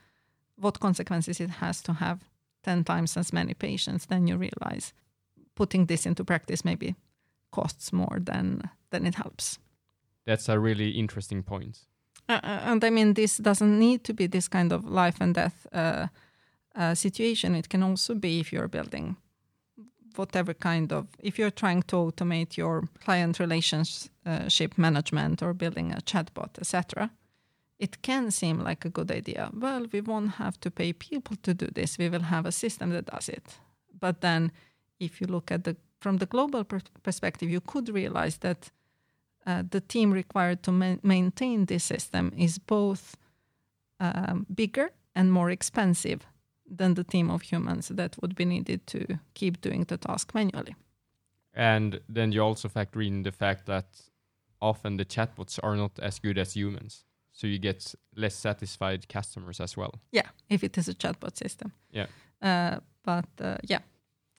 what consequences it has to have 10 times as many patients, then you realize putting this into practice maybe costs more than, than it helps. That's a really interesting point. Uh, and I mean, this doesn't need to be this kind of life and death uh, uh, situation. It can also be if you're building whatever kind of, if you're trying to automate your client relationship management or building a chatbot, etc. It can seem like a good idea. Well, we won't have to pay people to do this. We will have a system that does it. But then, if you look at the from the global per- perspective, you could realize that uh, the team required to ma- maintain this system is both um, bigger and more expensive than the team of humans that would be needed to keep doing the task manually. And then you also factor in the fact that often the chatbots are not as good as humans. So you get less satisfied customers as well. Yeah, if it is a chatbot system. Yeah. Uh, but uh, yeah.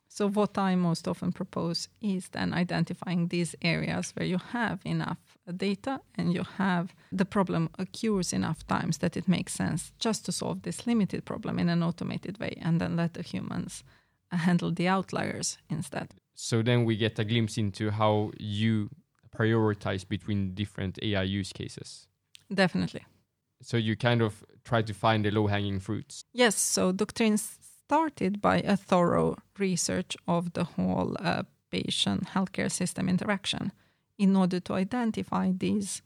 So what I most often propose is then identifying these areas where you have enough data and you have the problem occurs enough times that it makes sense just to solve this limited problem in an automated way and then let the humans handle the outliers instead. So then we get a glimpse into how you prioritize between different AI use cases. Definitely. So you kind of try to find the low hanging fruits. Yes, so Doctrin started by a thorough research of the whole uh, patient healthcare system interaction in order to identify these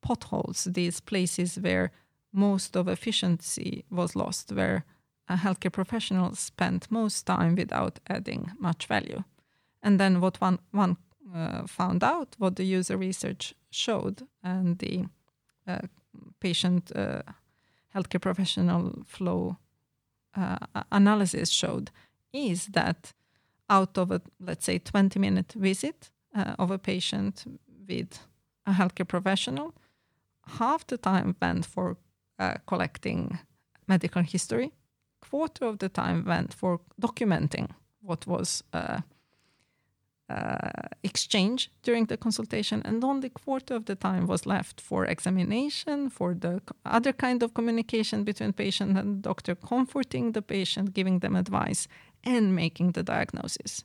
potholes, these places where most of efficiency was lost, where a healthcare professional spent most time without adding much value. And then what one, one uh, found out, what the user research showed, and the patient uh, healthcare professional flow uh, analysis showed is that out of a let's say 20 minute visit uh, of a patient with a healthcare professional half the time went for uh, collecting medical history quarter of the time went for documenting what was uh, uh, Uh, exchange during the consultation, and only quarter of the time was left for examination, for the other kind of communication between patient and doctor, comforting the patient, giving them advice, and making the diagnosis.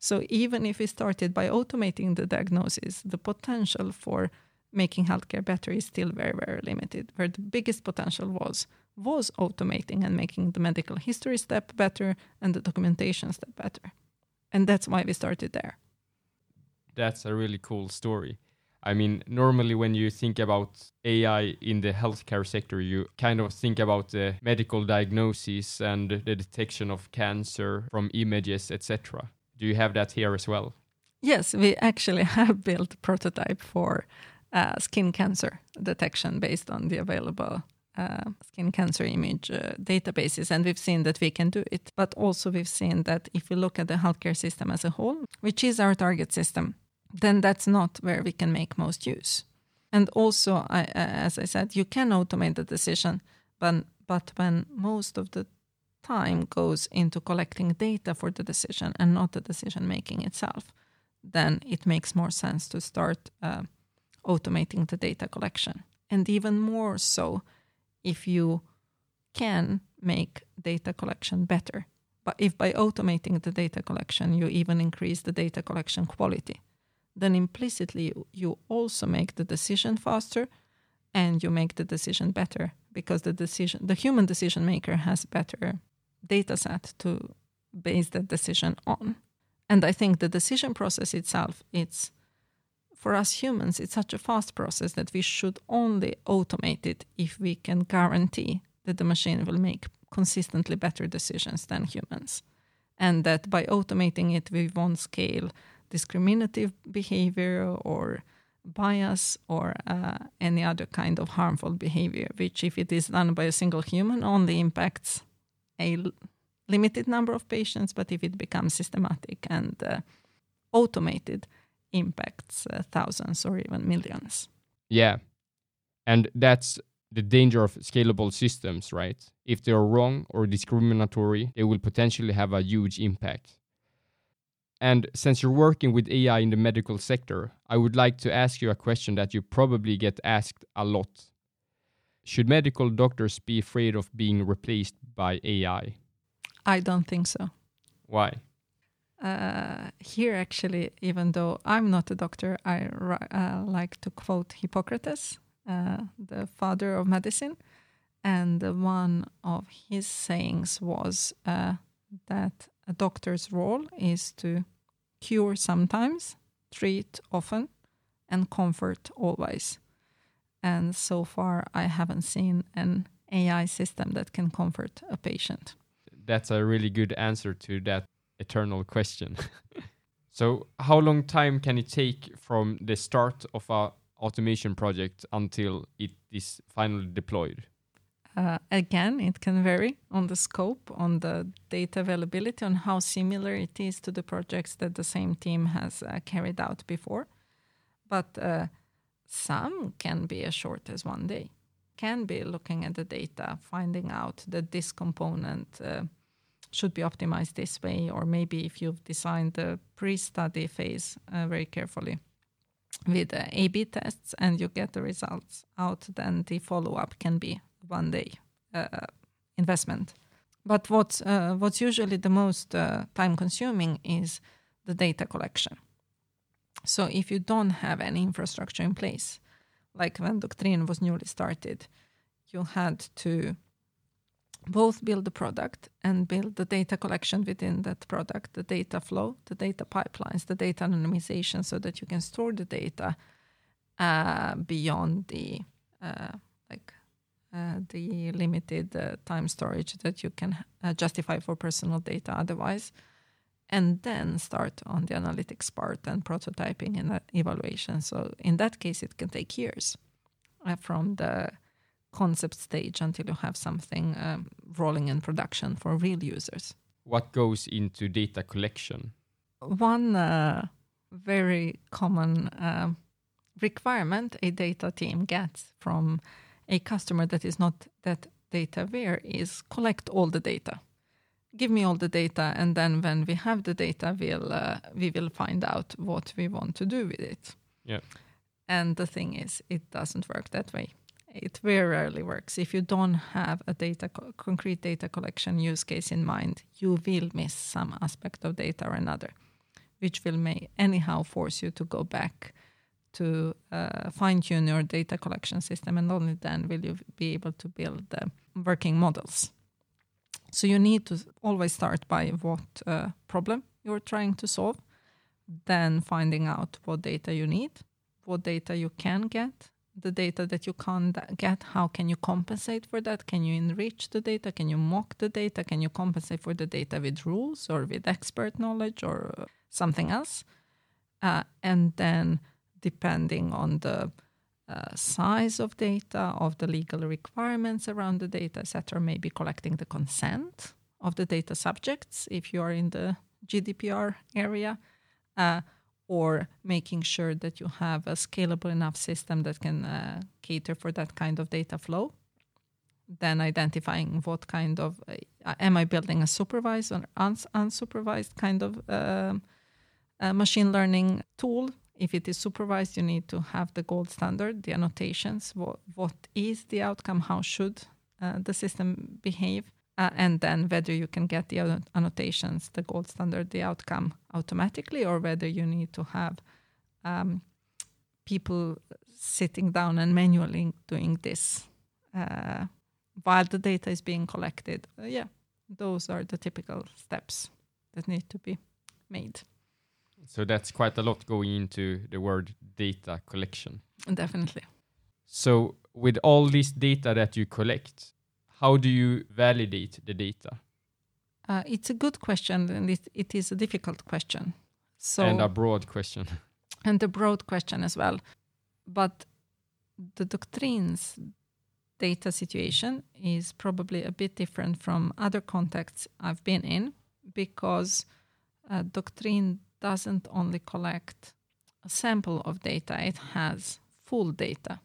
So even if we started by automating the diagnosis, the potential for making healthcare better is still very, very limited. Where the biggest potential was was automating and making the medical history step better and the documentation step better and that's why we started there. That's a really cool story. I mean, normally when you think about AI in the healthcare sector, you kind of think about the medical diagnosis and the detection of cancer from images, etc. Do you have that here as well? Yes, we actually <laughs> have built a prototype for uh, skin cancer detection based on the available uh, skin cancer image uh, databases, and we've seen that we can do it. But also, we've seen that if we look at the healthcare system as a whole, which is our target system, then that's not where we can make most use. And also, I, uh, as I said, you can automate the decision, but, but when most of the time goes into collecting data for the decision and not the decision making itself, then it makes more sense to start uh, automating the data collection. And even more so if you can make data collection better. But if by automating the data collection you even increase the data collection quality, then implicitly you also make the decision faster and you make the decision better because the decision the human decision maker has better data set to base that decision on. And I think the decision process itself, it's for us humans, it's such a fast process that we should only automate it if we can guarantee that the machine will make consistently better decisions than humans. And that by automating it, we won't scale discriminative behavior or bias or uh, any other kind of harmful behavior, which, if it is done by a single human, only impacts a limited number of patients. But if it becomes systematic and uh, automated, impacts uh, thousands or even millions. Yeah. And that's the danger of scalable systems, right? If they are wrong or discriminatory, they will potentially have a huge impact. And since you're working with AI in the medical sector, I would like to ask you a question that you probably get asked a lot. Should medical doctors be afraid of being replaced by AI? I don't think so. Why? Uh, here, actually, even though I'm not a doctor, I uh, like to quote Hippocrates, uh, the father of medicine. And one of his sayings was uh, that a doctor's role is to cure sometimes, treat often, and comfort always. And so far, I haven't seen an AI system that can comfort a patient. That's a really good answer to that eternal question. <laughs> so, how long time can it take from the start of a automation project until it is finally deployed? Uh, again, it can vary on the scope, on the data availability, on how similar it is to the projects that the same team has uh, carried out before. But uh, some can be as short as one day. Can be looking at the data, finding out that this component uh, should be optimized this way, or maybe if you've designed the pre-study phase uh, very carefully with uh, A/B tests and you get the results out, then the follow-up can be one day uh, investment. But what's uh, what's usually the most uh, time-consuming is the data collection. So if you don't have any infrastructure in place, like when Doctrin was newly started, you had to both build the product and build the data collection within that product, the data flow, the data pipelines, the data anonymization, so that you can store the data uh, beyond the uh, like uh, the limited uh, time storage that you can uh, justify for personal data otherwise, and then start on the analytics part and prototyping and evaluation. So in that case, it can take years uh, from the concept stage until you have something um, rolling in production for real users. What goes into data collection? One uh, very common uh, requirement a data team gets from a customer that is not that data aware is collect all the data. Give me all the data, and then when we have the data, we'll uh, we will find out what we want to do with it. Yeah. And the thing is, it doesn't work that way it very rarely works. If you don't have a data co- concrete data collection use case in mind, you will miss some aspect of data or another, which will may anyhow force you to go back to uh, fine tune your data collection system, and only then will you be able to build the working models. So you need to always start by what uh, problem you're trying to solve, then finding out what data you need, what data you can get, the data that you can't get how can you compensate for that? Can you enrich the data? Can you mock the data? Can you compensate for the data with rules or with expert knowledge or something else? Uh, and then depending on the uh, size of data, of the legal requirements around the data, etc. Maybe collecting the consent of the data subjects if you are in the GDPR area, uh, or making sure that you have a scalable enough system that can uh, cater for that kind of data flow. Then identifying what kind of uh, am I building a supervised or uns- unsupervised kind of um, machine learning tool if it is supervised, you need to have the gold standard, the annotations. What, what is the outcome? How should uh, the system behave? Uh, and then whether you can get the annotations, the gold standard, the outcome automatically, or whether you need to have um, people sitting down and manually doing this uh, while the data is being collected. Uh, yeah, those are the typical steps that need to be made. So that's quite a lot going into the word data collection. Definitely. So with all this data that you collect, how do you validate the data? Uh, it's a good question, and it, it is a difficult question. So and a broad question. <laughs> And a broad question as well. But the Doctrin's data situation is probably a bit different from other contexts I've been in because uh, Doctrin doesn't only collect a sample of data, it has full data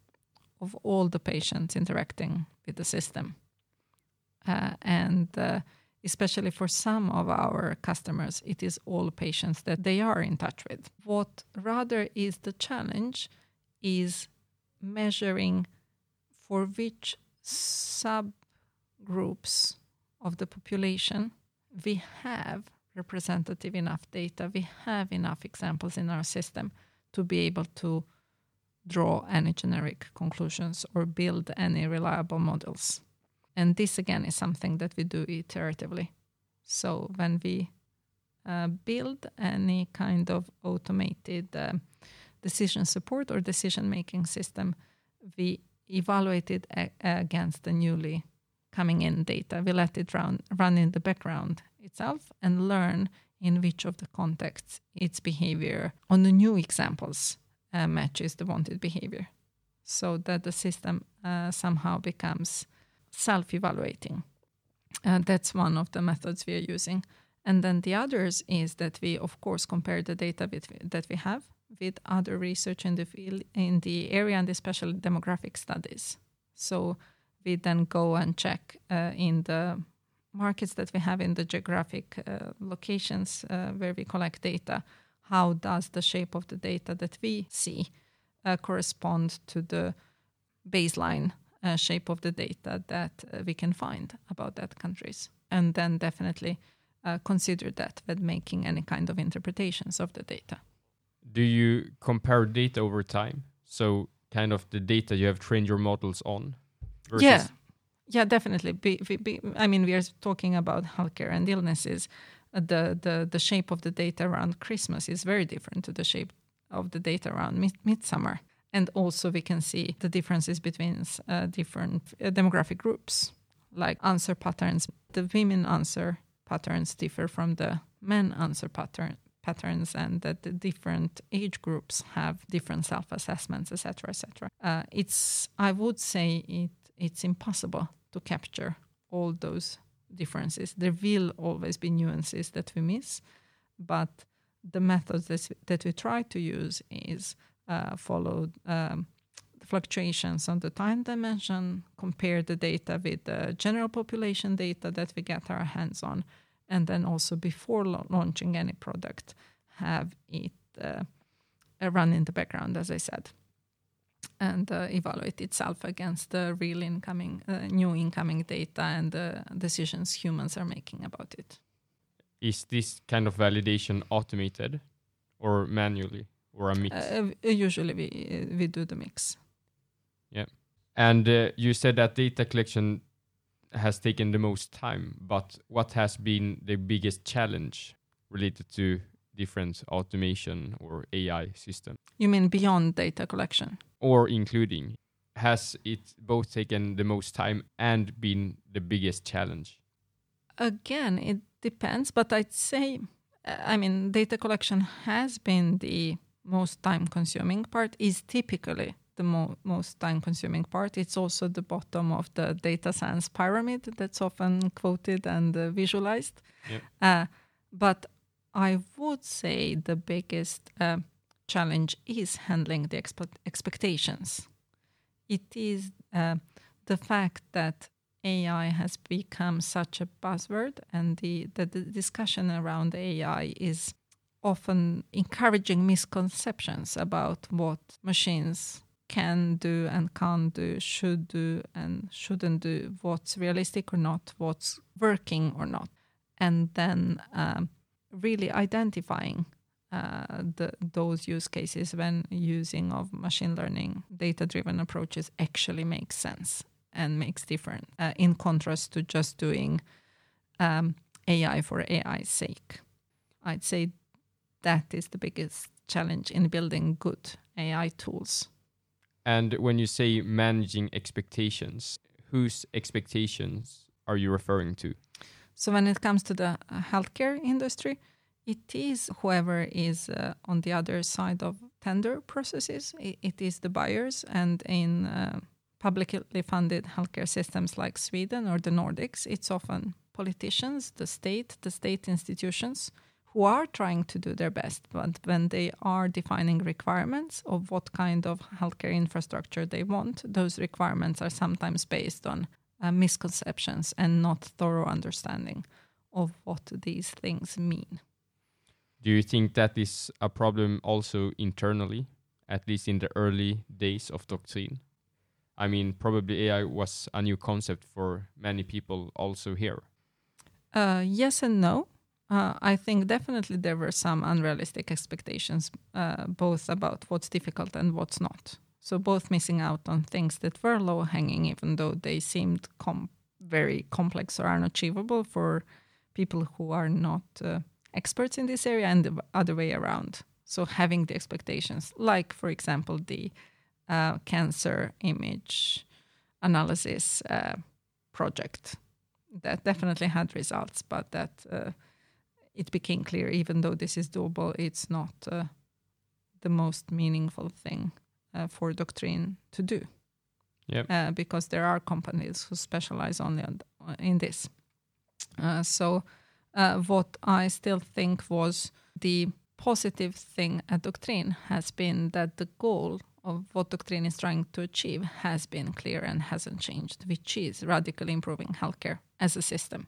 of all the patients interacting with the system. Uh, and uh, especially for some of our customers, it is all patients that they are in touch with. What rather is the challenge is measuring for which subgroups of the population we have representative enough data, we have enough examples in our system to be able to draw any generic conclusions or build any reliable models. And this again is something that we do iteratively. So when we uh, build any kind of automated uh, decision support or decision making system, we evaluate it a- against the newly coming in data. We let it run, run in the background itself and learn in which of the contexts its behavior on the new examples uh, matches the wanted behavior so that the system uh, somehow becomes self-evaluating. Uh, that's one of the methods we are using. And then the others is that we of course compare the data that we have with other research in the field in the area and especially demographic studies. So we then go and check uh, in the markets that we have in the geographic uh, locations uh, where we collect data, how does the shape of the data that we see uh, correspond to the baseline uh, shape of the data that uh, we can find about that countries? And then definitely uh, consider that when making any kind of interpretations of the data. Do you compare data over time? So, kind of the data you have trained your models on? yeah yeah, definitely. Be, be, I mean, we are talking about healthcare and illnesses. Uh, the, the the shape of the data around Christmas is very different to the shape of the data around mid- midsummer. And also, we can see the differences between uh, different uh, demographic groups, like answer patterns. The women answer patterns differ from the men answer pattern patterns, and that the different age groups have different self assessments, etc., etc. Uh, it's I would say it it's impossible to capture all those differences. There will always be nuances that we miss, but the methods that, that we try to use is uh, follow um, the fluctuations on the time dimension, compare the data with the general population data that we get our hands on, and then also before launching any product, have it uh, run in the background, as I said and uh, evaluate itself against the real incoming, uh, new incoming data and the decisions humans are making about it. Is this kind of validation automated or manually or a mix? Uh, usually we we do the mix. Yeah, and uh, you said that data collection has taken the most time, but what has been the biggest challenge related to different automation or AI system? You mean beyond data collection? Or including? Has it both taken the most time and been the biggest challenge? Again, it depends, but I'd say, uh, I mean, data collection has been the most time consuming part, is typically the mo- most time consuming part. It's also the bottom of the data science pyramid that's often quoted and uh, visualized. Yep. Uh, but I would say the biggest uh, challenge is handling the expe- expectations. It is uh, the fact that AI has become such a buzzword, and the, the, the discussion around AI is often encouraging misconceptions about what machines can do and can't do, should do and shouldn't do, what's realistic or not, what's working or not, and then um, really identifying uh, the, those use cases when using of machine learning data-driven approaches actually makes sense and makes different uh, in contrast to just doing um, AI for AI's sake. I'd say that is the biggest challenge in building good AI tools. And when you say managing expectations, whose expectations are you referring to? So when it comes to the uh, healthcare industry, it is whoever is uh, on the other side of tender processes. It, it is the buyers, and in uh, publicly funded healthcare systems like Sweden or the Nordics, it's often politicians, the state, the state institutions who are trying to do their best, but when they are defining requirements of what kind of healthcare infrastructure they want, those requirements are sometimes based on uh, misconceptions and not thorough understanding of what these things mean. Do you think that is a problem also internally, at least in the early days of Doctrin? I mean, probably AI was a new concept for many people also here. Uh, yes and no. Uh, I think definitely there were some unrealistic expectations, uh, both about what's difficult and what's not. So, both missing out on things that were low hanging, even though they seemed com- very complex or unachievable for people who are not uh, experts in this area, and the other way around. So, having the expectations, like, for example, the uh, cancer image analysis uh, project that definitely had results, but that uh, it became clear, even though this is doable, it's not uh, the most meaningful thing uh, for Doctrin to do. Yep. Uh, because there are companies who specialize only on, in this. Uh, so, uh, what I still think was the positive thing at Doctrin has been that the goal of what Doctrin is trying to achieve has been clear and hasn't changed, which is radically improving healthcare as a system.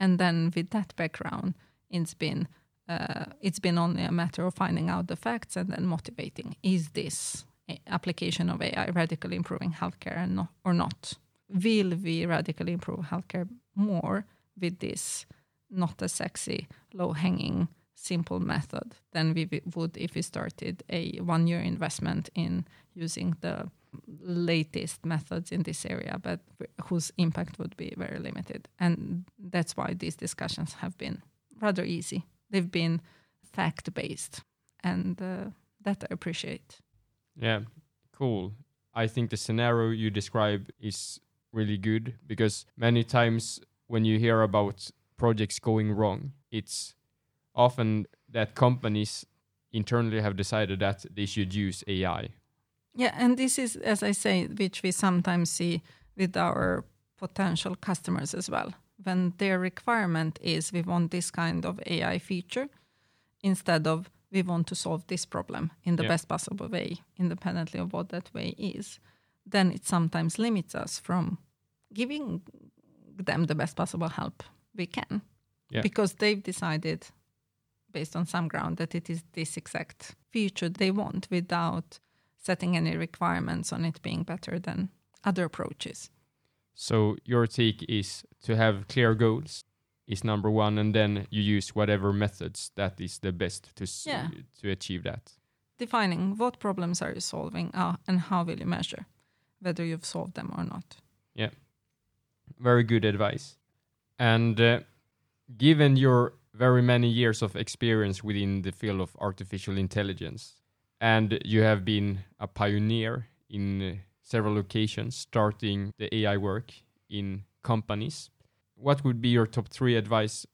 And then, with that background, it's been uh, it's been only a matter of finding out the facts and then motivating. Is this application of AI radically improving healthcare and not, or not? Will we radically improve healthcare more with this not a sexy, low hanging, simple method than we would if we started a one year investment in using the latest methods in this area, but whose impact would be very limited. And that's why these discussions have been rather easy. They've been fact based, and uh, that I appreciate. Yeah, cool. I think the scenario you describe is really good because many times when you hear about projects going wrong, it's often that companies internally have decided that they should use AI. Yeah, and this is, as I say, which we sometimes see with our potential customers as well when their requirement is we want this kind of AI feature instead of we want to solve this problem in the yeah. best possible way, independently of what that way is, then it sometimes limits us from giving them the best possible help we can. Yeah. Because they've decided, based on some ground, that it is this exact feature they want without setting any requirements on it being better than other approaches. So your take is to have clear goals is number one, and then you use whatever methods that is the best to yeah. to achieve that. Defining what problems are you solving uh, and how will you measure whether you've solved them or not. Yeah, very good advice. And uh, given your very many years of experience within the field of artificial intelligence, and you have been a pioneer in uh, several locations starting the AI work in companies. What would be your top three advice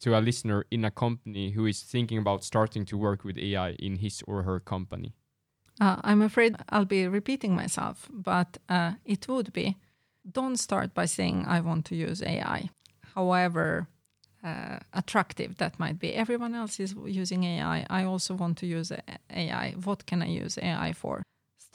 to a listener in a company who is thinking about starting to work with AI in his or her company? Uh, I'm afraid I'll be repeating myself, but uh, it would be don't start by saying, I want to use AI. However, uh, attractive that might be. Everyone else is using AI. I also want to use AI. What can I use AI for?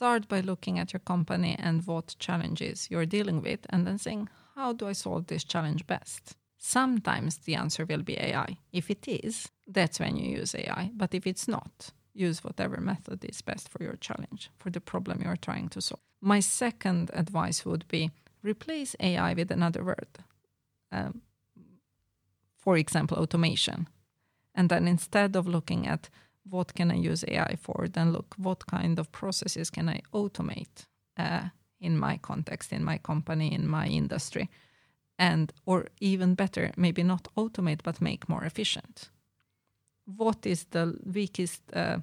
Start by looking at your company and what challenges you're dealing with, and then saying, How do I solve this challenge best? Sometimes the answer will be AI. If it is, that's when you use AI. But if it's not, use whatever method is best for your challenge, for the problem you're trying to solve. My second advice would be replace AI with another word. Um, for example, automation. And then instead of looking at what can I use AI for, then look what kind of processes can I automate uh, in my context, in my company, in my industry, and or even better, maybe not automate but make more efficient what is the weakest uh,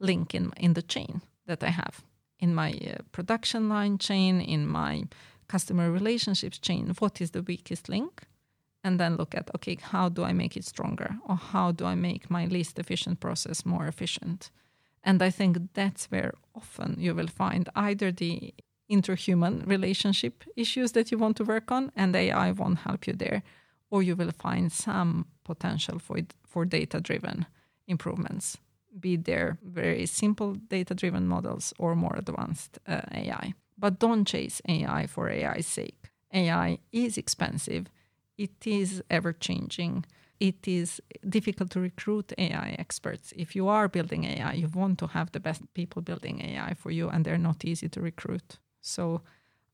link in in the chain that I have in my uh, production line chain, in my customer relationships chain. What is the weakest link? And then look at okay, how do I make it stronger, or how do I make my least efficient process more efficient? And I think that's where often you will find either the interhuman relationship issues that you want to work on, and AI won't help you there, or you will find some potential for for data driven improvements, be there very simple data driven models or more advanced uh, AI. But don't chase AI for AI's sake. AI is expensive, it is ever changing. It is difficult to recruit AI experts. If you are building AI, you want to have the best people building AI for you, and they're not easy to recruit. So,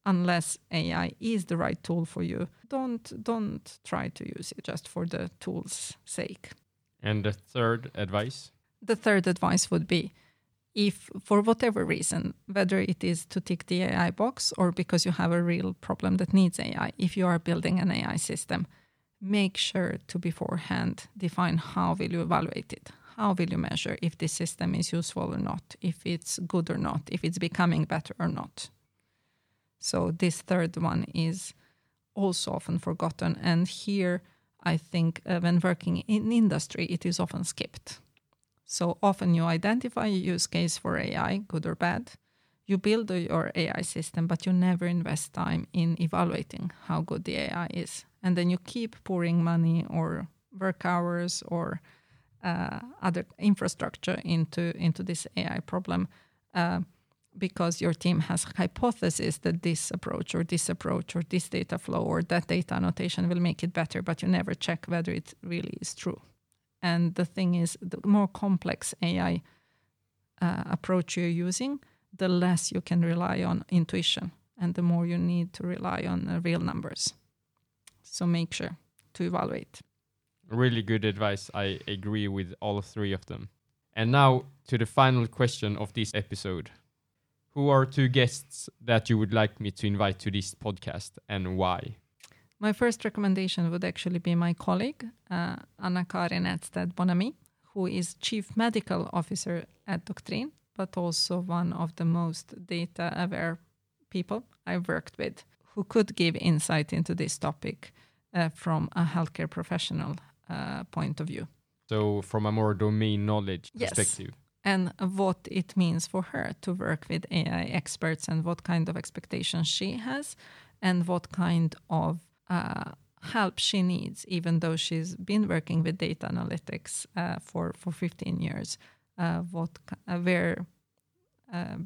unless AI is the right tool for you, don't don't try to use it just for the tool's sake. And the third advice? The third advice would be if, for whatever reason, whether it is to tick the AI box or because you have a real problem that needs AI, if you are building an AI system, make sure to beforehand define how will you evaluate it how will you measure if this system is useful or not if it's good or not if it's becoming better or not so this third one is also often forgotten and here I think uh, when working in industry, it is often skipped. So often you identify a use case for AI, good or bad. You build your AI system, but you never invest time in evaluating how good the AI is. And then you keep pouring money or work hours or uh, other infrastructure into, into this AI problem. Uh, because your team has hypothesis that this approach or this approach or this data flow or that data annotation will make it better, but you never check whether it really is true. And the thing is, the more complex AI uh, approach you're using, the less you can rely on intuition, and the more you need to rely on uh, real numbers. So make sure to evaluate. Really good advice. I agree with all three of them. And now to the final question of this episode. Who are two guests that you would like me to invite to this podcast and why? My first recommendation would actually be my colleague, uh, Anna-Karin Edstedt Bonamy, who is Chief Medical Officer at Doctrin, but also one of the most data aware people I've worked with who could give insight into this topic uh, from a healthcare professional uh, point of view. So, from a more domain knowledge yes. perspective and what it means for her to work with AI experts and what kind of expectations she has and what kind of uh, help she needs, even though she's been working with data analytics uh, for, for 15 years. Uh, what uh, where uh,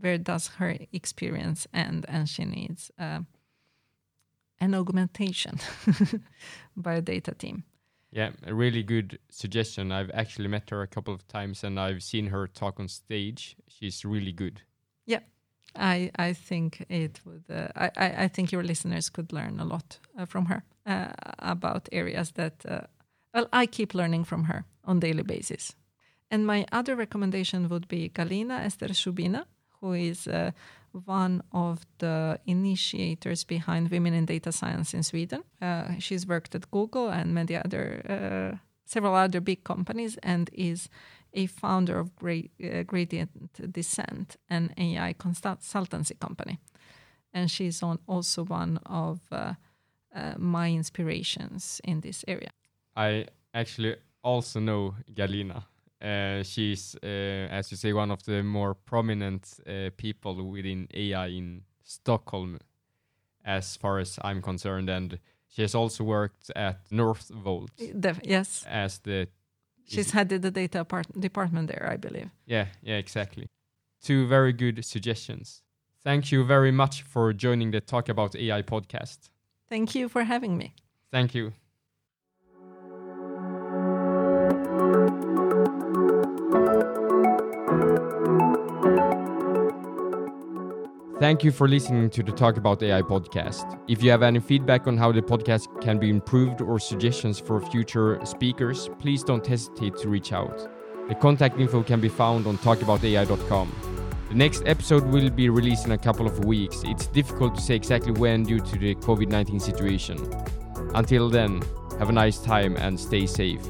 where does her experience end, and she needs uh, an augmentation <laughs> by a data team. Yeah, a really good suggestion. I've actually met her a couple of times and I've seen her talk on stage. She's really good. Yeah, I I think it would. Uh, I I think your listeners could learn a lot uh, from her uh, about areas that. Uh, well, I keep learning from her on daily basis. And my other recommendation would be Galina Esther Shubina, who is uh, one of the initiators behind Women in Data Science in Sweden. Uh, she's worked at Google and many other, several other big companies, and is a founder of uh, Gradient Descent, an AI consultancy company. And she's on also one of uh, uh, my inspirations in this area. I actually also know Galina Uh, she's, uh, as you say, one of the more prominent uh, people within AI in Stockholm, as far as I'm concerned. And she has also worked at Northvolt yes, as the. She's headed the data part- department there, I believe. Yeah, yeah, exactly. Two very good suggestions. Thank you very much for joining the Talk About AI podcast. Thank you for having me. Thank you. Thank you for listening to the Talk About AI podcast. If you have any feedback on how the podcast can be improved or suggestions for future speakers, please don't hesitate to reach out. The contact info can be found on talkaboutai.com. The next episode will be released in a couple of weeks. It's difficult to say exactly when due to the COVID 19 situation. Until then, have a nice time and stay safe.